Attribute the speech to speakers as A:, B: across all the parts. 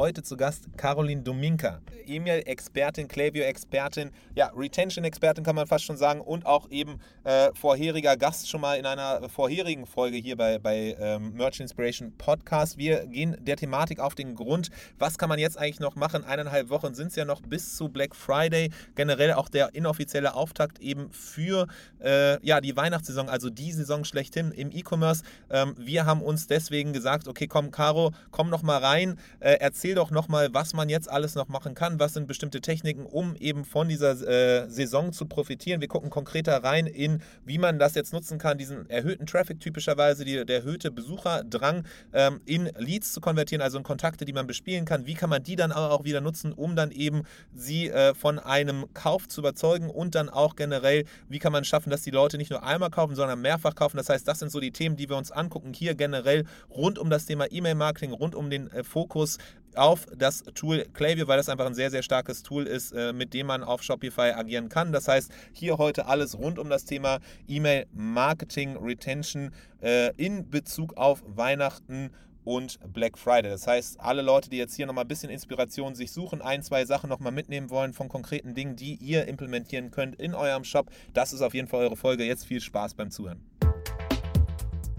A: heute zu Gast Caroline Dominka, E-Mail-Expertin, Klaviyo-Expertin, ja, Retention-Expertin kann man fast schon sagen und auch eben äh, vorheriger Gast schon mal in einer vorherigen Folge hier bei, bei ähm, Merch Inspiration Podcast. Wir gehen der Thematik auf den Grund. Was kann man jetzt eigentlich noch machen? Eineinhalb Wochen sind es ja noch bis zu Black Friday. Generell auch der inoffizielle Auftakt eben für äh, ja, die Weihnachtssaison, also die Saison schlechthin im E-Commerce. Ähm, wir haben uns deswegen gesagt, okay, komm, Caro, komm noch mal rein, äh, erzähl doch noch mal, was man jetzt alles noch machen kann, was sind bestimmte Techniken, um eben von dieser äh, Saison zu profitieren. Wir gucken konkreter rein in, wie man das jetzt nutzen kann, diesen erhöhten Traffic typischerweise, die, der erhöhte Besucherdrang ähm, in Leads zu konvertieren, also in Kontakte, die man bespielen kann. Wie kann man die dann auch wieder nutzen, um dann eben sie äh, von einem Kauf zu überzeugen und dann auch generell, wie kann man schaffen, dass die Leute nicht nur einmal kaufen, sondern mehrfach kaufen. Das heißt, das sind so die Themen, die wir uns angucken, hier generell rund um das Thema E-Mail-Marketing, rund um den äh, Fokus auf das Tool Klaviyo, weil das einfach ein sehr, sehr starkes Tool ist, äh, mit dem man auf Shopify agieren kann. Das heißt, hier heute alles rund um das Thema E-Mail-Marketing, Retention äh, in Bezug auf Weihnachten und Black Friday. Das heißt, alle Leute, die jetzt hier nochmal ein bisschen Inspiration sich suchen, ein, zwei Sachen nochmal mitnehmen wollen von konkreten Dingen, die ihr implementieren könnt in eurem Shop, das ist auf jeden Fall eure Folge. Jetzt viel Spaß beim Zuhören.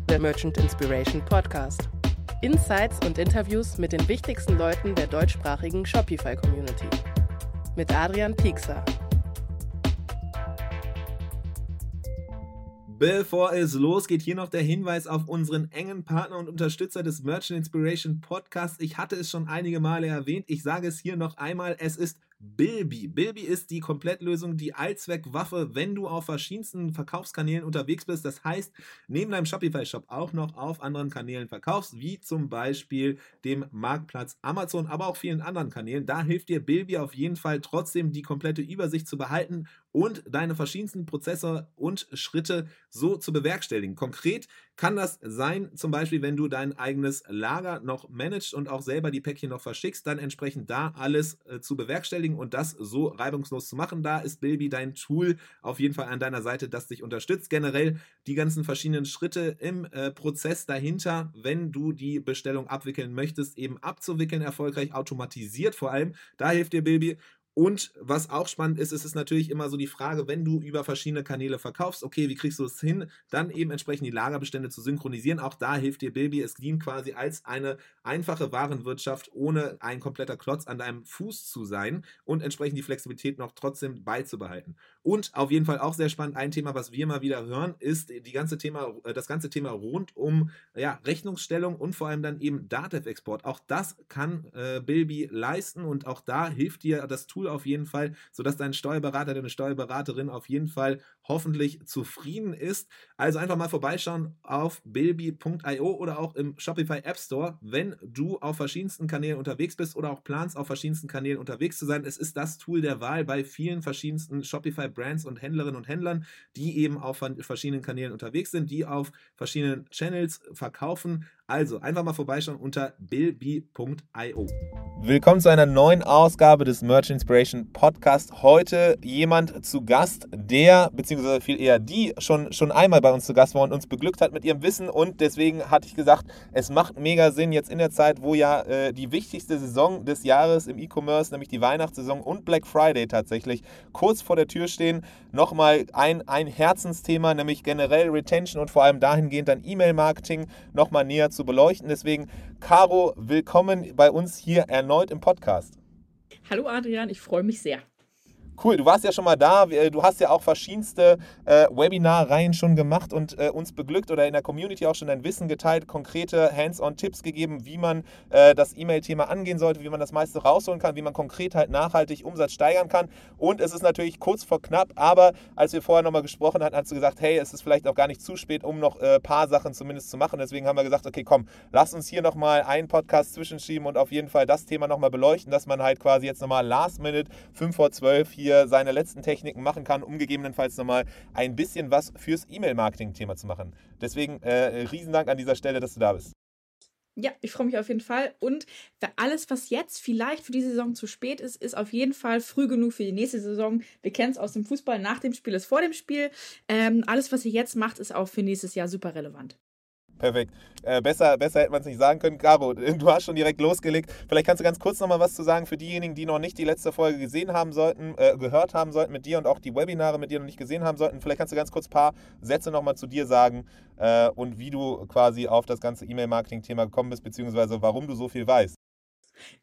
B: Der Merchant Inspiration Podcast. Insights und Interviews mit den wichtigsten Leuten der deutschsprachigen Shopify-Community. Mit Adrian Piekser.
A: Bevor es losgeht, hier noch der Hinweis auf unseren engen Partner und Unterstützer des Merchant Inspiration Podcasts. Ich hatte es schon einige Male erwähnt. Ich sage es hier noch einmal. Es ist Bilby. Bilby ist die Komplettlösung, die Allzweckwaffe, wenn du auf verschiedensten Verkaufskanälen unterwegs bist. Das heißt, neben deinem Shopify-Shop auch noch auf anderen Kanälen verkaufst, wie zum Beispiel dem Marktplatz Amazon, aber auch vielen anderen Kanälen. Da hilft dir Bilby auf jeden Fall trotzdem die komplette Übersicht zu behalten und deine verschiedensten Prozesse und Schritte so zu bewerkstelligen. Konkret kann das sein, zum Beispiel, wenn du dein eigenes Lager noch managst und auch selber die Päckchen noch verschickst, dann entsprechend da alles äh, zu bewerkstelligen und das so reibungslos zu machen. Da ist Bilby dein Tool auf jeden Fall an deiner Seite, das dich unterstützt. Generell die ganzen verschiedenen Schritte im äh, Prozess dahinter, wenn du die Bestellung abwickeln möchtest, eben abzuwickeln, erfolgreich automatisiert vor allem. Da hilft dir Bilby und was auch spannend ist, ist es natürlich immer so die Frage, wenn du über verschiedene Kanäle verkaufst, okay, wie kriegst du es hin, dann eben entsprechend die Lagerbestände zu synchronisieren. Auch da hilft dir Bilby. Es dient quasi als eine einfache Warenwirtschaft, ohne ein kompletter Klotz an deinem Fuß zu sein und entsprechend die Flexibilität noch trotzdem beizubehalten. Und auf jeden Fall auch sehr spannend, ein Thema, was wir mal wieder hören, ist die ganze Thema, äh, das ganze Thema rund um ja, Rechnungsstellung und vor allem dann eben Datev-Export. Auch das kann äh, Bilby leisten und auch da hilft dir das Tool auf jeden Fall, sodass dein Steuerberater, deine Steuerberaterin auf jeden Fall hoffentlich zufrieden ist. Also einfach mal vorbeischauen auf bilby.io oder auch im Shopify App Store, wenn du auf verschiedensten Kanälen unterwegs bist oder auch planst, auf verschiedensten Kanälen unterwegs zu sein. Es ist das Tool der Wahl bei vielen verschiedensten Shopify-Brands und Händlerinnen und Händlern, die eben auf verschiedenen Kanälen unterwegs sind, die auf verschiedenen Channels verkaufen. Also einfach mal vorbeischauen unter bilby.io. Willkommen zu einer neuen Ausgabe des Merch Inspiration Podcast. Heute jemand zu Gast, der, beziehungsweise viel eher die, schon, schon einmal bei uns zu Gast war und uns beglückt hat mit ihrem Wissen. Und deswegen hatte ich gesagt, es macht mega Sinn, jetzt in der Zeit, wo ja äh, die wichtigste Saison des Jahres im E-Commerce, nämlich die Weihnachtssaison und Black Friday tatsächlich kurz vor der Tür stehen, nochmal ein, ein Herzensthema, nämlich generell Retention und vor allem dahingehend dann E-Mail-Marketing nochmal näher zu beleuchten. Deswegen, Caro, willkommen bei uns hier erneut im Podcast.
C: Hallo Adrian, ich freue mich sehr.
A: Cool, du warst ja schon mal da. Du hast ja auch verschiedenste äh, Webinar-Reihen schon gemacht und äh, uns beglückt oder in der Community auch schon dein Wissen geteilt, konkrete Hands-on-Tipps gegeben, wie man äh, das E-Mail-Thema angehen sollte, wie man das meiste rausholen kann, wie man konkret halt nachhaltig Umsatz steigern kann. Und es ist natürlich kurz vor knapp, aber als wir vorher nochmal gesprochen hatten, hast du gesagt, hey, es ist vielleicht auch gar nicht zu spät, um noch ein äh, paar Sachen zumindest zu machen. Deswegen haben wir gesagt, okay, komm, lass uns hier nochmal einen Podcast zwischenschieben und auf jeden Fall das Thema nochmal beleuchten, dass man halt quasi jetzt nochmal last minute, 5 vor 12 hier hier seine letzten Techniken machen kann, um gegebenenfalls nochmal ein bisschen was fürs E-Mail-Marketing-Thema zu machen. Deswegen äh, Riesendank an dieser Stelle, dass du da bist.
C: Ja, ich freue mich auf jeden Fall. Und für alles, was jetzt vielleicht für die Saison zu spät ist, ist auf jeden Fall früh genug für die nächste Saison. Wir kennen es aus dem Fußball, nach dem Spiel ist vor dem Spiel. Ähm, alles, was ihr jetzt macht, ist auch für nächstes Jahr super relevant.
A: Perfekt. Äh, besser, besser hätte man es nicht sagen können. Caro, du hast schon direkt losgelegt. Vielleicht kannst du ganz kurz nochmal was zu sagen für diejenigen, die noch nicht die letzte Folge gesehen haben sollten, äh, gehört haben sollten mit dir und auch die Webinare mit dir noch nicht gesehen haben sollten. Vielleicht kannst du ganz kurz ein paar Sätze nochmal zu dir sagen äh, und wie du quasi auf das ganze E-Mail-Marketing-Thema gekommen bist, beziehungsweise warum du so viel weißt.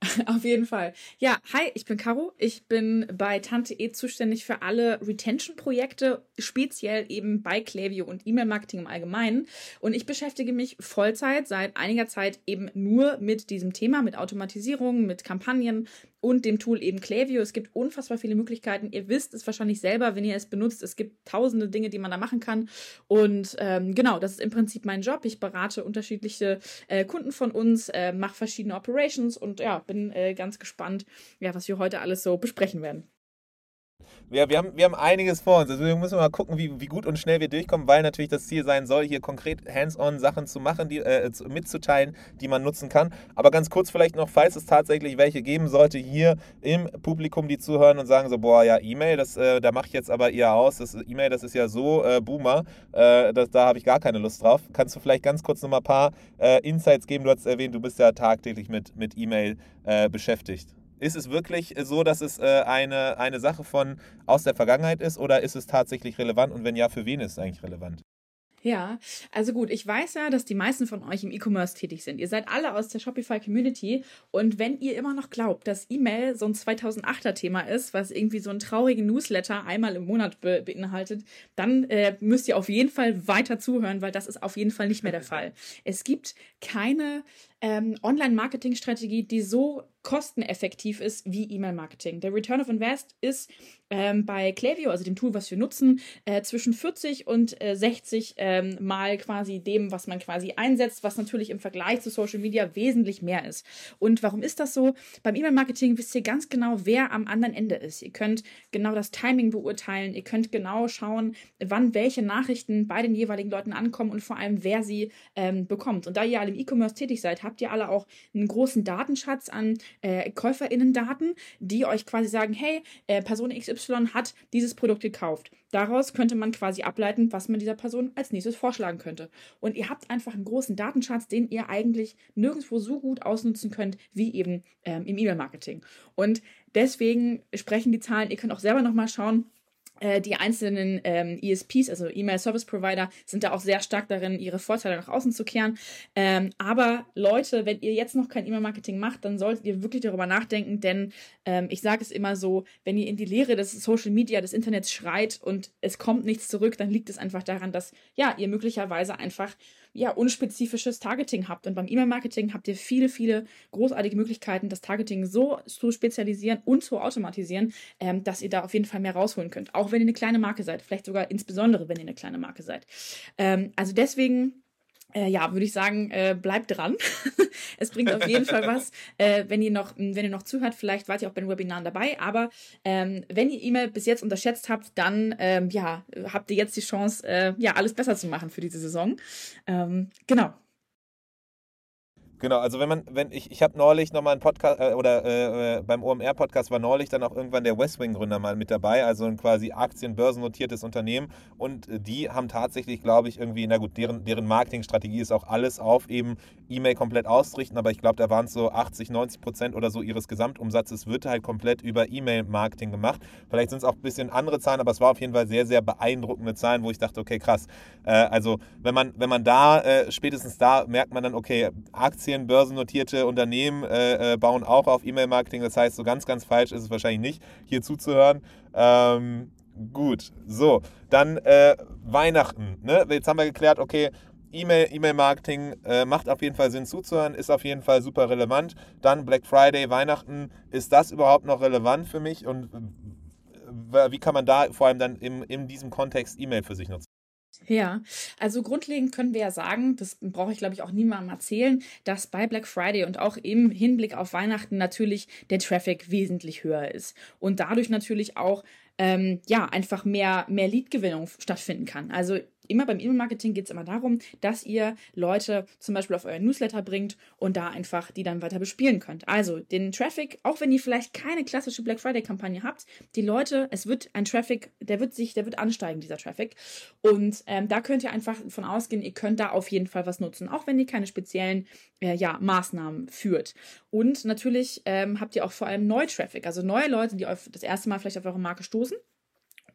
C: Auf jeden Fall. Ja, hi, ich bin Caro. Ich bin bei Tante E zuständig für alle Retention-Projekte, speziell eben bei Klaviyo und E-Mail-Marketing im Allgemeinen. Und ich beschäftige mich Vollzeit seit einiger Zeit eben nur mit diesem Thema, mit Automatisierung, mit Kampagnen, und dem Tool eben Klaviyo. Es gibt unfassbar viele Möglichkeiten. Ihr wisst es wahrscheinlich selber, wenn ihr es benutzt. Es gibt tausende Dinge, die man da machen kann. Und ähm, genau, das ist im Prinzip mein Job. Ich berate unterschiedliche äh, Kunden von uns, äh, mache verschiedene Operations und ja, bin äh, ganz gespannt, ja, was wir heute alles so besprechen werden
A: wir, wir, haben, wir haben einiges vor uns. Wir müssen mal gucken, wie, wie gut und schnell wir durchkommen, weil natürlich das Ziel sein soll, hier konkret hands-on Sachen zu machen, die, äh, mitzuteilen, die man nutzen kann. Aber ganz kurz vielleicht noch, falls es tatsächlich welche geben sollte, hier im Publikum, die zuhören und sagen so, boah, ja, E-Mail, das, äh, da mache ich jetzt aber eher aus. Das E-Mail, das ist ja so äh, Boomer, äh, das, da habe ich gar keine Lust drauf. Kannst du vielleicht ganz kurz noch mal ein paar äh, Insights geben? Du hast erwähnt, du bist ja tagtäglich mit, mit E-Mail äh, beschäftigt. Ist es wirklich so, dass es äh, eine, eine Sache von aus der Vergangenheit ist oder ist es tatsächlich relevant und wenn ja, für wen ist es eigentlich relevant?
C: Ja, also gut, ich weiß ja, dass die meisten von euch im E-Commerce tätig sind. Ihr seid alle aus der Shopify Community und wenn ihr immer noch glaubt, dass E-Mail so ein 2008er Thema ist, was irgendwie so einen traurigen Newsletter einmal im Monat be beinhaltet, dann äh, müsst ihr auf jeden Fall weiter zuhören, weil das ist auf jeden Fall nicht mehr der Fall. Es gibt keine ähm, Online-Marketing-Strategie, die so kosteneffektiv ist wie E-Mail-Marketing. Der Return of Invest ist ähm, bei Klaviyo, also dem Tool, was wir nutzen, äh, zwischen 40 und äh, 60 ähm, Mal quasi dem, was man quasi einsetzt, was natürlich im Vergleich zu Social Media wesentlich mehr ist. Und warum ist das so? Beim E-Mail-Marketing wisst ihr ganz genau, wer am anderen Ende ist. Ihr könnt genau das Timing beurteilen, ihr könnt genau schauen, wann welche Nachrichten bei den jeweiligen Leuten ankommen und vor allem, wer sie ähm, bekommt. Und da ihr alle im E-Commerce tätig seid, habt ihr alle auch einen großen Datenschatz an äh, KäuferInnen-Daten, die euch quasi sagen, hey, äh, Person XY hat dieses Produkt gekauft. Daraus könnte man quasi ableiten, was man dieser Person als nächstes vorschlagen könnte. Und ihr habt einfach einen großen Datenschatz, den ihr eigentlich nirgendwo so gut ausnutzen könnt wie eben ähm, im E-Mail-Marketing. Und deswegen sprechen die Zahlen, ihr könnt auch selber nochmal schauen, die einzelnen ähm, ESPs, also E-Mail Service Provider, sind da auch sehr stark darin, ihre Vorteile nach außen zu kehren. Ähm, aber Leute, wenn ihr jetzt noch kein E-Mail-Marketing macht, dann solltet ihr wirklich darüber nachdenken, denn ähm, ich sage es immer so, wenn ihr in die Lehre des Social Media, des Internets schreit und es kommt nichts zurück, dann liegt es einfach daran, dass ja, ihr möglicherweise einfach ja, unspezifisches Targeting habt. Und beim E-Mail-Marketing habt ihr viele, viele großartige Möglichkeiten, das Targeting so zu spezialisieren und zu automatisieren, ähm, dass ihr da auf jeden Fall mehr rausholen könnt. Auch wenn ihr eine kleine Marke seid. Vielleicht sogar insbesondere, wenn ihr eine kleine Marke seid. Ähm, also deswegen äh, ja, würde ich sagen, äh, bleibt dran. es bringt auf jeden Fall was, äh, wenn ihr noch, wenn ihr noch zuhört. Vielleicht wart ihr auch bei den Webinaren dabei. Aber ähm, wenn ihr E-Mail bis jetzt unterschätzt habt, dann ähm, ja, habt ihr jetzt die Chance, äh, ja, alles besser zu machen für diese Saison. Ähm, genau.
A: Genau, also wenn man, wenn ich, ich habe neulich nochmal einen Podcast, äh, oder äh, äh beim OMR-Podcast war neulich dann auch irgendwann der Westwing-Gründer mal mit dabei, also ein quasi Aktienbörsennotiertes Unternehmen und äh, die haben tatsächlich, glaube ich, irgendwie, na gut, deren, deren Marketingstrategie ist auch alles auf eben E-Mail komplett auszurichten, aber ich glaube, da waren es so 80, 90 Prozent oder so ihres Gesamtumsatzes wird halt komplett über E-Mail-Marketing gemacht. Vielleicht sind es auch ein bisschen andere Zahlen, aber es war auf jeden Fall sehr, sehr beeindruckende Zahlen, wo ich dachte, okay, krass. Äh, also wenn man, wenn man da, äh, spätestens da merkt man dann, okay, Aktien Aktien, börsennotierte Unternehmen äh, äh, bauen auch auf E-Mail-Marketing. Das heißt, so ganz, ganz falsch ist es wahrscheinlich nicht, hier zuzuhören. Ähm, gut, so, dann äh, Weihnachten. Ne? Jetzt haben wir geklärt, okay, E-Mail, E-Mail-Marketing äh, macht auf jeden Fall Sinn zuzuhören, ist auf jeden Fall super relevant. Dann Black Friday, Weihnachten, ist das überhaupt noch relevant für mich und wie kann man da vor allem dann im, in diesem Kontext E-Mail für sich nutzen?
C: Ja, also grundlegend können wir ja sagen, das brauche ich glaube ich auch niemandem erzählen, dass bei Black Friday und auch im Hinblick auf Weihnachten natürlich der Traffic wesentlich höher ist und dadurch natürlich auch ähm, ja einfach mehr mehr Leadgewinnung stattfinden kann. Also immer beim E-Mail-Marketing geht es immer darum, dass ihr Leute zum Beispiel auf euren Newsletter bringt und da einfach die dann weiter bespielen könnt. Also den Traffic, auch wenn ihr vielleicht keine klassische Black Friday-Kampagne habt, die Leute, es wird ein Traffic, der wird sich, der wird ansteigen, dieser Traffic. Und ähm, da könnt ihr einfach von ausgehen, ihr könnt da auf jeden Fall was nutzen, auch wenn ihr keine speziellen äh, ja, Maßnahmen führt. Und natürlich ähm, habt ihr auch vor allem Neu-Traffic, also neue Leute, die auf das erste Mal vielleicht auf eure Marke stoßen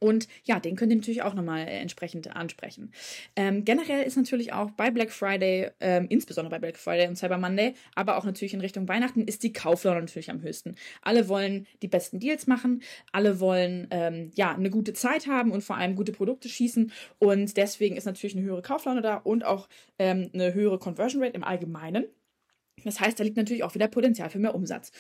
C: und ja, den könnt ihr natürlich auch nochmal äh, entsprechend ansprechen. Ähm, generell ist natürlich auch bei Black Friday, ähm, insbesondere bei Black Friday und Cyber Monday, aber auch natürlich in Richtung Weihnachten, ist die Kauflaune natürlich am höchsten. Alle wollen die besten Deals machen, alle wollen ähm, ja eine gute Zeit haben und vor allem gute Produkte schießen. Und deswegen ist natürlich eine höhere Kauflaune da und auch ähm, eine höhere Conversion Rate im Allgemeinen. Das heißt, da liegt natürlich auch wieder Potenzial für mehr Umsatz.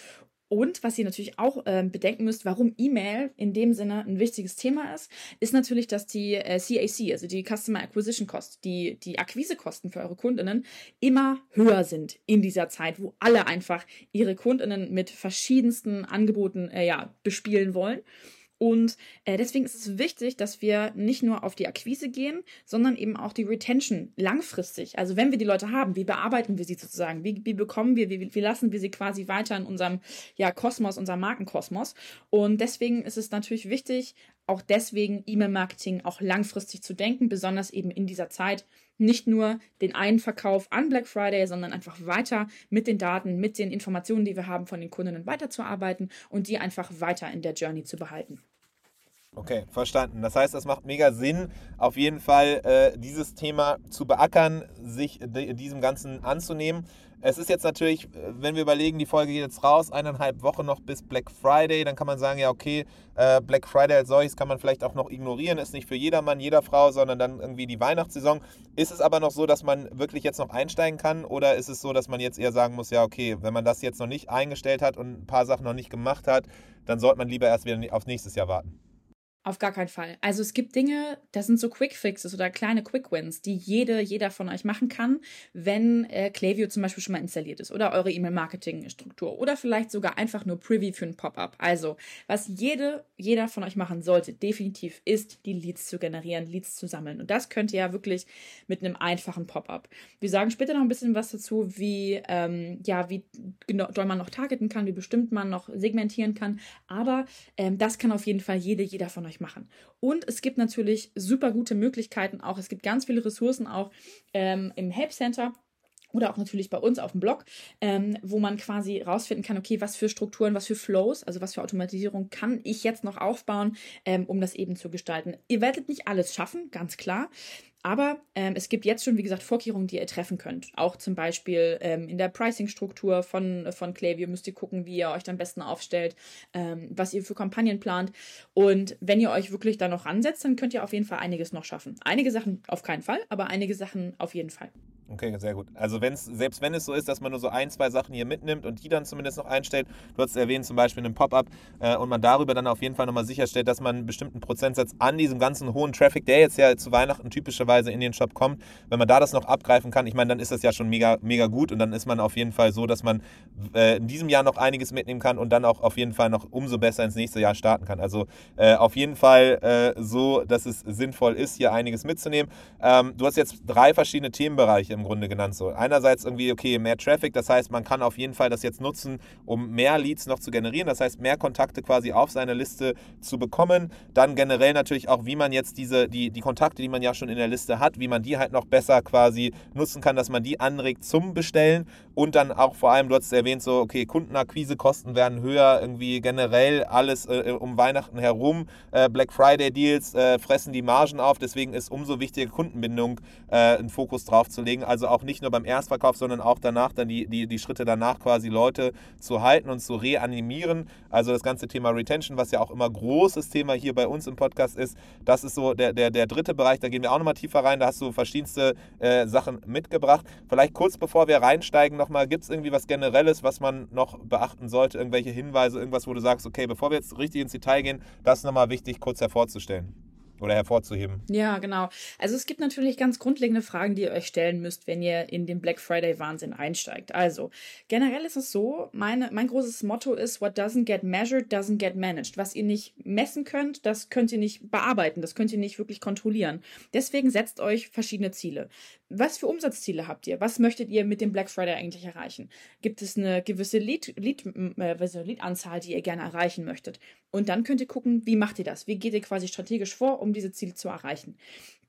C: Und was ihr natürlich auch äh, bedenken müsst, warum E-Mail in dem Sinne ein wichtiges Thema ist, ist natürlich, dass die äh, CAC, also die Customer Acquisition Cost, die, die Akquisekosten für eure Kundinnen immer höher sind in dieser Zeit, wo alle einfach ihre Kundinnen mit verschiedensten Angeboten äh, ja, bespielen wollen. Und äh, deswegen ist es wichtig, dass wir nicht nur auf die Akquise gehen, sondern eben auch die Retention langfristig. Also wenn wir die Leute haben, wie bearbeiten wir sie sozusagen? Wie, wie bekommen wir, wie, wie lassen wir sie quasi weiter in unserem ja, Kosmos, unserem Markenkosmos? Und deswegen ist es natürlich wichtig, auch deswegen E-Mail-Marketing auch langfristig zu denken, besonders eben in dieser Zeit. Nicht nur den einen Verkauf an Black Friday, sondern einfach weiter mit den Daten, mit den Informationen, die wir haben von den Kundinnen weiterzuarbeiten und die einfach weiter in der Journey zu behalten.
A: Okay, verstanden. Das heißt, es macht mega Sinn, auf jeden Fall äh, dieses Thema zu beackern, sich diesem Ganzen anzunehmen. Es ist jetzt natürlich, äh, wenn wir überlegen, die Folge geht jetzt raus, eineinhalb Wochen noch bis Black Friday, dann kann man sagen, ja, okay, äh, Black Friday als solches kann man vielleicht auch noch ignorieren, ist nicht für jedermann, jeder Frau, sondern dann irgendwie die Weihnachtssaison. Ist es aber noch so, dass man wirklich jetzt noch einsteigen kann oder ist es so, dass man jetzt eher sagen muss, ja, okay, wenn man das jetzt noch nicht eingestellt hat und ein paar Sachen noch nicht gemacht hat, dann sollte man lieber erst wieder aufs nächstes Jahr warten?
C: Auf gar keinen Fall. Also es gibt Dinge, das sind so Quick Fixes oder kleine Quick Wins, die jede, jeder von euch machen kann, wenn äh, zum Beispiel schon mal installiert ist oder eure E-Mail-Marketing-Struktur oder vielleicht sogar einfach nur Privy für ein Pop-up. Also was jede, jeder von euch machen sollte, definitiv ist, die Leads zu generieren, Leads zu sammeln. Und das könnt ihr ja wirklich mit einem einfachen Pop-up. Wir sagen später noch ein bisschen was dazu, wie ähm, ja, wie genau, man noch targeten kann, wie bestimmt man noch segmentieren kann. Aber ähm, das kann auf jeden Fall jede, jeder von euch euch machen. Und es gibt natürlich super gute Möglichkeiten auch. Es gibt ganz viele Ressourcen auch ähm, im Help Center oder auch natürlich bei uns auf dem Blog, ähm, wo man quasi rausfinden kann, okay, was für Strukturen, was für Flows, also was für Automatisierung kann ich jetzt noch aufbauen, ähm, um das eben zu gestalten. Ihr werdet nicht alles schaffen, ganz klar. Aber ähm, es gibt jetzt schon, wie gesagt, Vorkehrungen, die ihr treffen könnt. Auch zum Beispiel ähm, in der Pricing-Struktur von, von Klaviyo müsst ihr gucken, wie ihr euch am besten aufstellt, ähm, was ihr für Kampagnen plant. Und wenn ihr euch wirklich da noch ansetzt, dann könnt ihr auf jeden Fall einiges noch schaffen. Einige Sachen auf keinen Fall, aber einige Sachen auf jeden Fall.
A: Okay, sehr gut. Also wenn's, selbst wenn es so ist, dass man nur so ein, zwei Sachen hier mitnimmt und die dann zumindest noch einstellt, du hast erwähnt zum Beispiel einen Pop-up äh, und man darüber dann auf jeden Fall nochmal sicherstellt, dass man einen bestimmten Prozentsatz an diesem ganzen hohen Traffic, der jetzt ja zu Weihnachten typischerweise in den Shop kommt, wenn man da das noch abgreifen kann, ich meine, dann ist das ja schon mega, mega gut und dann ist man auf jeden Fall so, dass man äh, in diesem Jahr noch einiges mitnehmen kann und dann auch auf jeden Fall noch umso besser ins nächste Jahr starten kann. Also äh, auf jeden Fall äh, so, dass es sinnvoll ist, hier einiges mitzunehmen. Ähm, du hast jetzt drei verschiedene Themenbereiche im Grunde genannt. So einerseits irgendwie, okay, mehr Traffic, das heißt, man kann auf jeden Fall das jetzt nutzen, um mehr Leads noch zu generieren, das heißt, mehr Kontakte quasi auf seine Liste zu bekommen. Dann generell natürlich auch, wie man jetzt diese, die, die Kontakte, die man ja schon in der Liste hat, wie man die halt noch besser quasi nutzen kann, dass man die anregt zum Bestellen und dann auch vor allem, du hast erwähnt, so, okay, Kundenakquisekosten werden höher, irgendwie generell alles äh, um Weihnachten herum, äh, Black Friday Deals äh, fressen die Margen auf, deswegen ist umso wichtiger Kundenbindung äh, einen Fokus drauf zu legen, also auch nicht nur beim Erstverkauf, sondern auch danach dann die, die, die Schritte danach quasi Leute zu halten und zu reanimieren. Also das ganze Thema Retention, was ja auch immer großes Thema hier bei uns im Podcast ist, das ist so der, der, der dritte Bereich, da gehen wir auch nochmal tiefer rein, da hast du verschiedenste äh, Sachen mitgebracht. Vielleicht kurz bevor wir reinsteigen nochmal, gibt es irgendwie was Generelles, was man noch beachten sollte, irgendwelche Hinweise, irgendwas, wo du sagst, okay, bevor wir jetzt richtig ins Detail gehen, das ist nochmal wichtig, kurz hervorzustellen oder hervorzuheben.
C: Ja, genau. Also es gibt natürlich ganz grundlegende Fragen, die ihr euch stellen müsst, wenn ihr in den Black Friday Wahnsinn einsteigt. Also generell ist es so, meine, mein großes Motto ist, what doesn't get measured doesn't get managed. Was ihr nicht messen könnt, das könnt ihr nicht bearbeiten, das könnt ihr nicht wirklich kontrollieren. Deswegen setzt euch verschiedene Ziele. Was für Umsatzziele habt ihr? Was möchtet ihr mit dem Black Friday eigentlich erreichen? Gibt es eine gewisse Lead, Lead, äh, Lead-Anzahl, die ihr gerne erreichen möchtet? Und dann könnt ihr gucken, wie macht ihr das? Wie geht ihr quasi strategisch vor, um diese Ziele zu erreichen?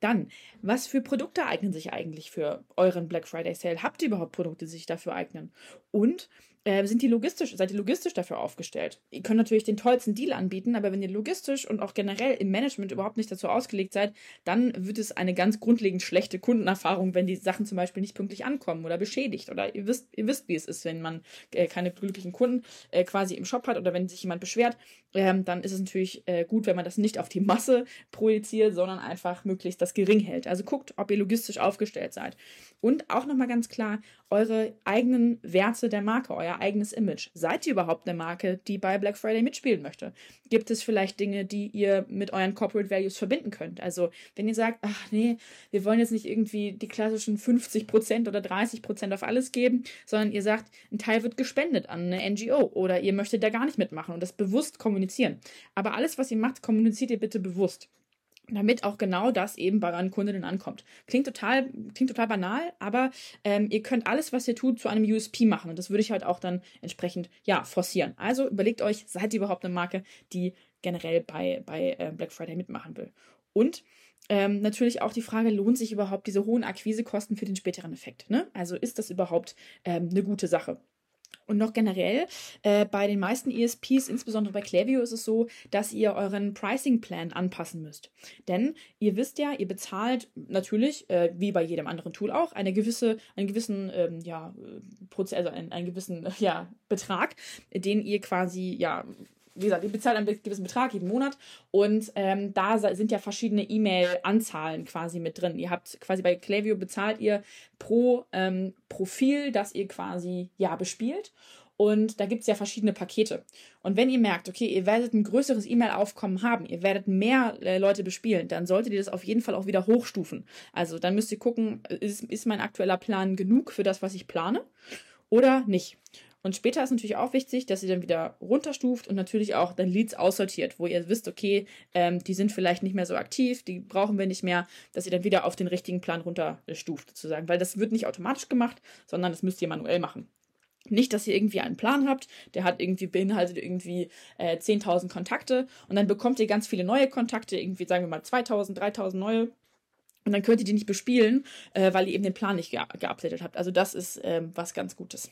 C: Dann, was für Produkte eignen sich eigentlich für euren Black Friday Sale? Habt ihr überhaupt Produkte, die sich dafür eignen? Und äh, sind die logistisch, seid ihr logistisch dafür aufgestellt? Ihr könnt natürlich den tollsten Deal anbieten, aber wenn ihr logistisch und auch generell im Management überhaupt nicht dazu ausgelegt seid, dann wird es eine ganz grundlegend schlechte Kundenerfahrung, wenn die Sachen zum Beispiel nicht pünktlich ankommen oder beschädigt. Oder ihr wisst, ihr wisst, wie es ist, wenn man äh, keine glücklichen Kunden äh, quasi im Shop hat oder wenn sich jemand beschwert, ähm, dann ist es natürlich äh, gut, wenn man das nicht auf die Masse projiziert, sondern einfach möglichst das gering hält. Also guckt, ob ihr logistisch aufgestellt seid. Und auch nochmal ganz klar, eure eigenen Werte der Marke, euer eigenes Image. Seid ihr überhaupt eine Marke, die bei Black Friday mitspielen möchte? Gibt es vielleicht Dinge, die ihr mit euren Corporate Values verbinden könnt? Also, wenn ihr sagt, ach nee, wir wollen jetzt nicht irgendwie die klassischen 50% oder 30% auf alles geben, sondern ihr sagt, ein Teil wird gespendet an eine NGO oder ihr möchtet da gar nicht mitmachen und das bewusst kommunizieren. Aber alles, was ihr macht, kommuniziert ihr bitte bewusst damit auch genau das eben bei euren Kundinnen ankommt. Klingt total, klingt total banal, aber ähm, ihr könnt alles, was ihr tut, zu einem USP machen. Und das würde ich halt auch dann entsprechend, ja, forcieren. Also überlegt euch, seid ihr überhaupt eine Marke, die generell bei, bei äh, Black Friday mitmachen will? Und ähm, natürlich auch die Frage, lohnt sich überhaupt diese hohen Akquisekosten für den späteren Effekt? Ne? Also ist das überhaupt ähm, eine gute Sache? Und noch generell, äh, bei den meisten ESPs, insbesondere bei Klaviyo, ist es so, dass ihr euren Pricing-Plan anpassen müsst. Denn ihr wisst ja, ihr bezahlt natürlich, äh, wie bei jedem anderen Tool auch, eine gewisse, einen gewissen, ähm, ja, Prozess, also einen, einen gewissen, ja, Betrag, den ihr quasi, ja, wie gesagt, ihr bezahlt einen gewissen Betrag jeden Monat und ähm, da sind ja verschiedene E-Mail-Anzahlen quasi mit drin. Ihr habt quasi bei Klaviyo bezahlt ihr pro ähm, Profil, das ihr quasi ja bespielt. Und da gibt es ja verschiedene Pakete. Und wenn ihr merkt, okay, ihr werdet ein größeres E-Mail-Aufkommen haben, ihr werdet mehr äh, Leute bespielen, dann solltet ihr das auf jeden Fall auch wieder hochstufen. Also dann müsst ihr gucken, ist, ist mein aktueller Plan genug für das, was ich plane oder nicht. Und später ist natürlich auch wichtig, dass ihr dann wieder runterstuft und natürlich auch dann Leads aussortiert, wo ihr wisst, okay, ähm, die sind vielleicht nicht mehr so aktiv, die brauchen wir nicht mehr, dass ihr dann wieder auf den richtigen Plan runterstuft, sozusagen. Weil das wird nicht automatisch gemacht, sondern das müsst ihr manuell machen. Nicht, dass ihr irgendwie einen Plan habt, der hat irgendwie beinhaltet irgendwie äh, 10.000 Kontakte und dann bekommt ihr ganz viele neue Kontakte, irgendwie sagen wir mal 2.000, 3.000 neue und dann könnt ihr die nicht bespielen, äh, weil ihr eben den Plan nicht ge geupdatet habt. Also das ist ähm, was ganz Gutes.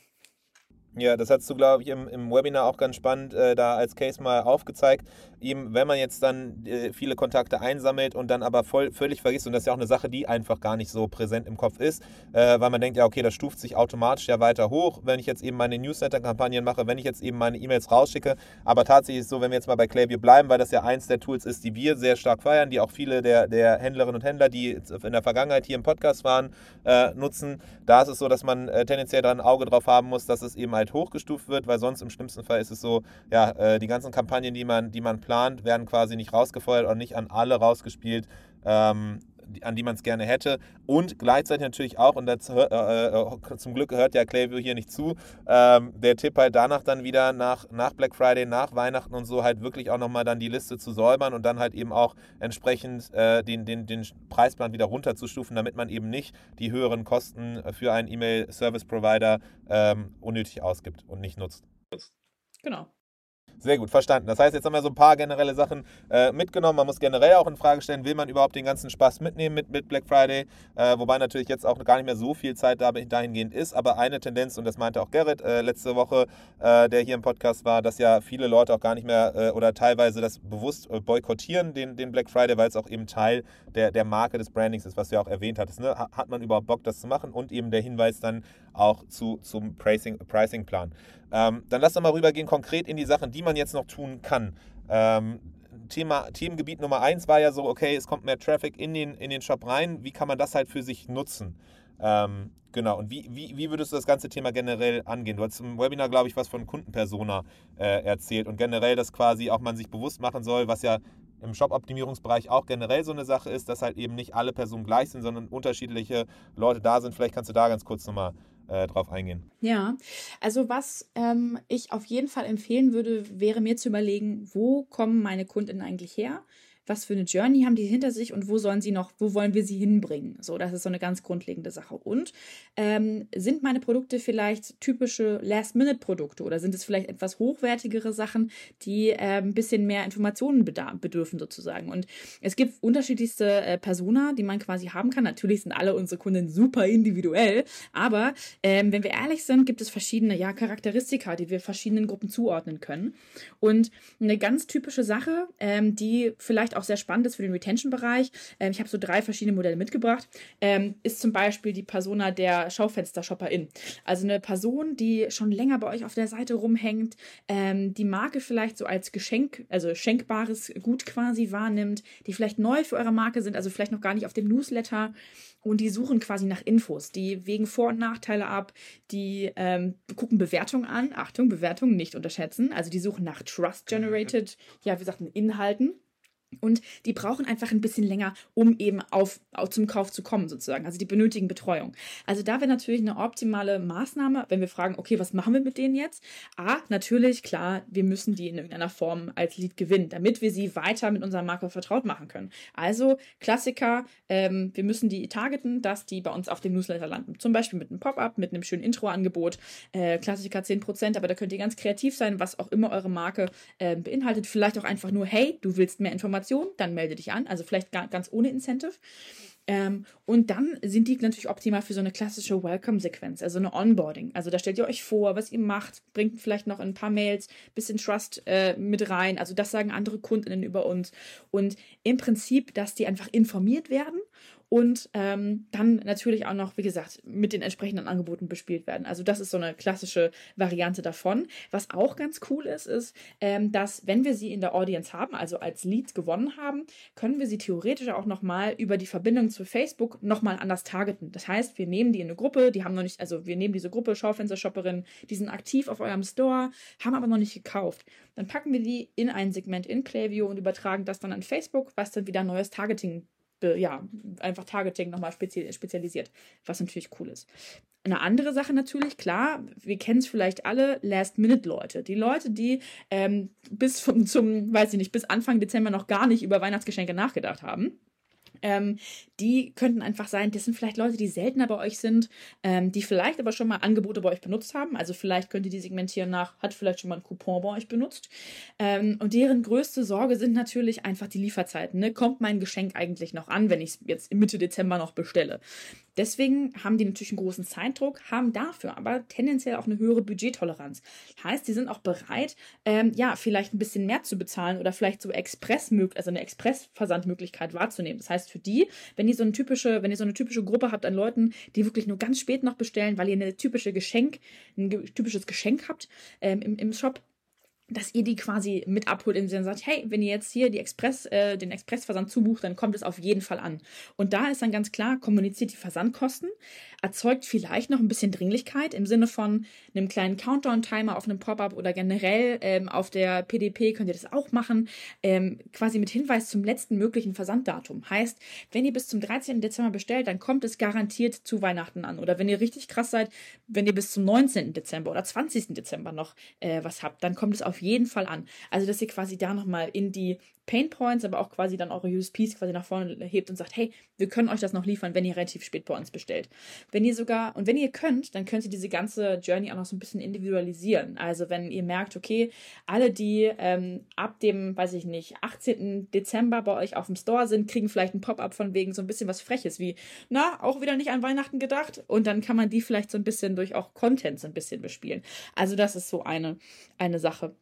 A: Ja, das hast du, glaube ich, im, im Webinar auch ganz spannend äh, da als Case mal aufgezeigt. Eben, wenn man jetzt dann äh, viele Kontakte einsammelt und dann aber voll, völlig vergisst, und das ist ja auch eine Sache, die einfach gar nicht so präsent im Kopf ist, äh, weil man denkt, ja, okay, das stuft sich automatisch ja weiter hoch, wenn ich jetzt eben meine Newsletter-Kampagnen mache, wenn ich jetzt eben meine E-Mails rausschicke. Aber tatsächlich ist es so, wenn wir jetzt mal bei Klaviyo bleiben, weil das ja eins der Tools ist, die wir sehr stark feiern, die auch viele der, der Händlerinnen und Händler, die in der Vergangenheit hier im Podcast waren, äh, nutzen. Da ist es so, dass man äh, tendenziell da ein Auge drauf haben muss, dass es eben halt hochgestuft wird, weil sonst im schlimmsten Fall ist es so, ja, äh, die ganzen Kampagnen, die man, die man plant, werden quasi nicht rausgefeuert und nicht an alle rausgespielt. Ähm, an die man es gerne hätte. Und gleichzeitig natürlich auch, und das, äh, äh, zum Glück hört ja Klaviyo hier nicht zu, ähm, der Tipp halt danach dann wieder nach, nach Black Friday, nach Weihnachten und so halt wirklich auch nochmal dann die Liste zu säubern und dann halt eben auch entsprechend äh, den, den, den Preisplan wieder runterzustufen, damit man eben nicht die höheren Kosten für einen E-Mail-Service-Provider ähm, unnötig ausgibt und nicht nutzt.
C: Genau.
A: Sehr gut, verstanden. Das heißt, jetzt haben wir so ein paar generelle Sachen äh, mitgenommen. Man muss generell auch in Frage stellen, will man überhaupt den ganzen Spaß mitnehmen mit, mit Black Friday? Äh, wobei natürlich jetzt auch gar nicht mehr so viel Zeit dahingehend ist. Aber eine Tendenz, und das meinte auch Gerrit äh, letzte Woche, äh, der hier im Podcast war, dass ja viele Leute auch gar nicht mehr äh, oder teilweise das bewusst äh, boykottieren, den, den Black Friday, weil es auch eben Teil der, der Marke des Brandings ist, was du ja auch erwähnt hattest. Ne? Hat man überhaupt Bock, das zu machen? Und eben der Hinweis dann auch zu, zum Pricing-Plan. Pricing ähm, dann lass doch mal rübergehen konkret in die Sachen, die man jetzt noch tun kann. Ähm, Thema, Themengebiet Nummer eins war ja so, okay, es kommt mehr Traffic in den, in den Shop rein. Wie kann man das halt für sich nutzen? Ähm, genau, und wie, wie, wie würdest du das ganze Thema generell angehen? Du hast im Webinar, glaube ich, was von Kundenpersona äh, erzählt und generell, dass quasi auch man sich bewusst machen soll, was ja im Shop-Optimierungsbereich auch generell so eine Sache ist, dass halt eben nicht alle Personen gleich sind, sondern unterschiedliche Leute da sind. Vielleicht kannst du da ganz kurz nochmal äh, drauf eingehen.
C: Ja, also was ähm, ich auf jeden Fall empfehlen würde, wäre mir zu überlegen, wo kommen meine Kunden eigentlich her? Was für eine Journey haben die hinter sich und wo sollen sie noch, wo wollen wir sie hinbringen? So, das ist so eine ganz grundlegende Sache. Und ähm, sind meine Produkte vielleicht typische Last-Minute-Produkte oder sind es vielleicht etwas hochwertigere Sachen, die äh, ein bisschen mehr Informationen bedürfen sozusagen? Und es gibt unterschiedlichste äh, Persona, die man quasi haben kann. Natürlich sind alle unsere Kunden super individuell, aber ähm, wenn wir ehrlich sind, gibt es verschiedene ja, Charakteristika, die wir verschiedenen Gruppen zuordnen können. Und eine ganz typische Sache, ähm, die vielleicht vielleicht auch sehr spannend ist für den Retention-Bereich, ähm, ich habe so drei verschiedene Modelle mitgebracht, ähm, ist zum Beispiel die Persona der Schaufenster-Shopperin. Also eine Person, die schon länger bei euch auf der Seite rumhängt, ähm, die Marke vielleicht so als Geschenk, also schenkbares Gut quasi wahrnimmt, die vielleicht neu für eure Marke sind, also vielleicht noch gar nicht auf dem Newsletter und die suchen quasi nach Infos. Die wägen Vor- und Nachteile ab, die ähm, gucken Bewertungen an. Achtung, Bewertungen nicht unterschätzen. Also die suchen nach Trust-Generated, ja, wie gesagt, Inhalten. Und die brauchen einfach ein bisschen länger, um eben auf, auf, zum Kauf zu kommen, sozusagen. Also die benötigen Betreuung. Also da wäre natürlich eine optimale Maßnahme, wenn wir fragen, okay, was machen wir mit denen jetzt? A, natürlich, klar, wir müssen die in irgendeiner Form als Lead gewinnen, damit wir sie weiter mit unserer Marke vertraut machen können. Also Klassiker, ähm, wir müssen die targeten, dass die bei uns auf dem Newsletter landen. Zum Beispiel mit einem Pop-up, mit einem schönen Intro-Angebot. Äh, Klassiker 10%, aber da könnt ihr ganz kreativ sein, was auch immer eure Marke äh, beinhaltet. Vielleicht auch einfach nur, hey, du willst mehr Informationen Information, dann melde dich an. Also vielleicht ganz ohne Incentive. Ähm, und dann sind die natürlich optimal für so eine klassische Welcome-Sequenz, also eine Onboarding. Also da stellt ihr euch vor, was ihr macht, bringt vielleicht noch ein paar Mails, bisschen Trust äh, mit rein. Also das sagen andere Kundinnen über uns. Und im Prinzip, dass die einfach informiert werden und ähm, dann natürlich auch noch, wie gesagt, mit den entsprechenden Angeboten bespielt werden. Also das ist so eine klassische Variante davon. Was auch ganz cool ist, ist, ähm, dass wenn wir sie in der Audience haben, also als Leads gewonnen haben, können wir sie theoretisch auch nochmal über die Verbindung zu Facebook nochmal anders targeten. Das heißt, wir nehmen die in eine Gruppe, die haben noch nicht, also wir nehmen diese Gruppe Schaufenster-Shopperinnen, die sind aktiv auf eurem Store, haben aber noch nicht gekauft. Dann packen wir die in ein Segment in Klaviyo und übertragen das dann an Facebook, was dann wieder neues Targeting ja, einfach Targeting nochmal spezi spezialisiert, was natürlich cool ist. Eine andere Sache natürlich, klar, wir kennen es vielleicht alle, Last-Minute-Leute. Die Leute, die ähm, bis zum, zum, weiß ich nicht, bis Anfang Dezember noch gar nicht über Weihnachtsgeschenke nachgedacht haben ähm, die könnten einfach sein, das sind vielleicht Leute, die seltener bei euch sind, ähm, die vielleicht aber schon mal Angebote bei euch benutzt haben. Also vielleicht könnt ihr die segmentieren nach, hat vielleicht schon mal ein Coupon bei euch benutzt. Ähm, und deren größte Sorge sind natürlich einfach die Lieferzeiten. Ne? Kommt mein Geschenk eigentlich noch an, wenn ich es jetzt Mitte Dezember noch bestelle? Deswegen haben die natürlich einen großen Zeitdruck, haben dafür aber tendenziell auch eine höhere Budgettoleranz. Heißt, die sind auch bereit, ähm, ja, vielleicht ein bisschen mehr zu bezahlen oder vielleicht so Express, also eine Express-Versandmöglichkeit wahrzunehmen. Das heißt, für die, wenn ihr so eine typische, wenn ihr so eine typische Gruppe habt an Leuten, die wirklich nur ganz spät noch bestellen, weil ihr eine typische Geschenk, ein typisches Geschenk habt ähm, im, im Shop, dass ihr die quasi mit abholt im Sinne sagt, hey, wenn ihr jetzt hier die Express, äh, den Expressversand zubucht, dann kommt es auf jeden Fall an. Und da ist dann ganz klar, kommuniziert die Versandkosten, erzeugt vielleicht noch ein bisschen Dringlichkeit im Sinne von einem kleinen Countdown-Timer auf einem Pop-up oder generell ähm, auf der PDP könnt ihr das auch machen, ähm, quasi mit Hinweis zum letzten möglichen Versanddatum. Heißt, wenn ihr bis zum 13. Dezember bestellt, dann kommt es garantiert zu Weihnachten an. Oder wenn ihr richtig krass seid, wenn ihr bis zum 19. Dezember oder 20. Dezember noch äh, was habt, dann kommt es auf jeden Fall an. Also, dass ihr quasi da nochmal in die Pain Points, aber auch quasi dann eure USPs quasi nach vorne hebt und sagt, hey, wir können euch das noch liefern, wenn ihr relativ spät bei uns bestellt. Wenn ihr sogar, und wenn ihr könnt, dann könnt ihr diese ganze Journey auch noch so ein bisschen individualisieren. Also wenn ihr merkt, okay, alle, die ähm, ab dem, weiß ich nicht, 18. Dezember bei euch auf dem Store sind, kriegen vielleicht ein Pop-up von wegen so ein bisschen was Freches, wie, na, auch wieder nicht an Weihnachten gedacht. Und dann kann man die vielleicht so ein bisschen durch auch Content so ein bisschen bespielen. Also das ist so eine, eine Sache.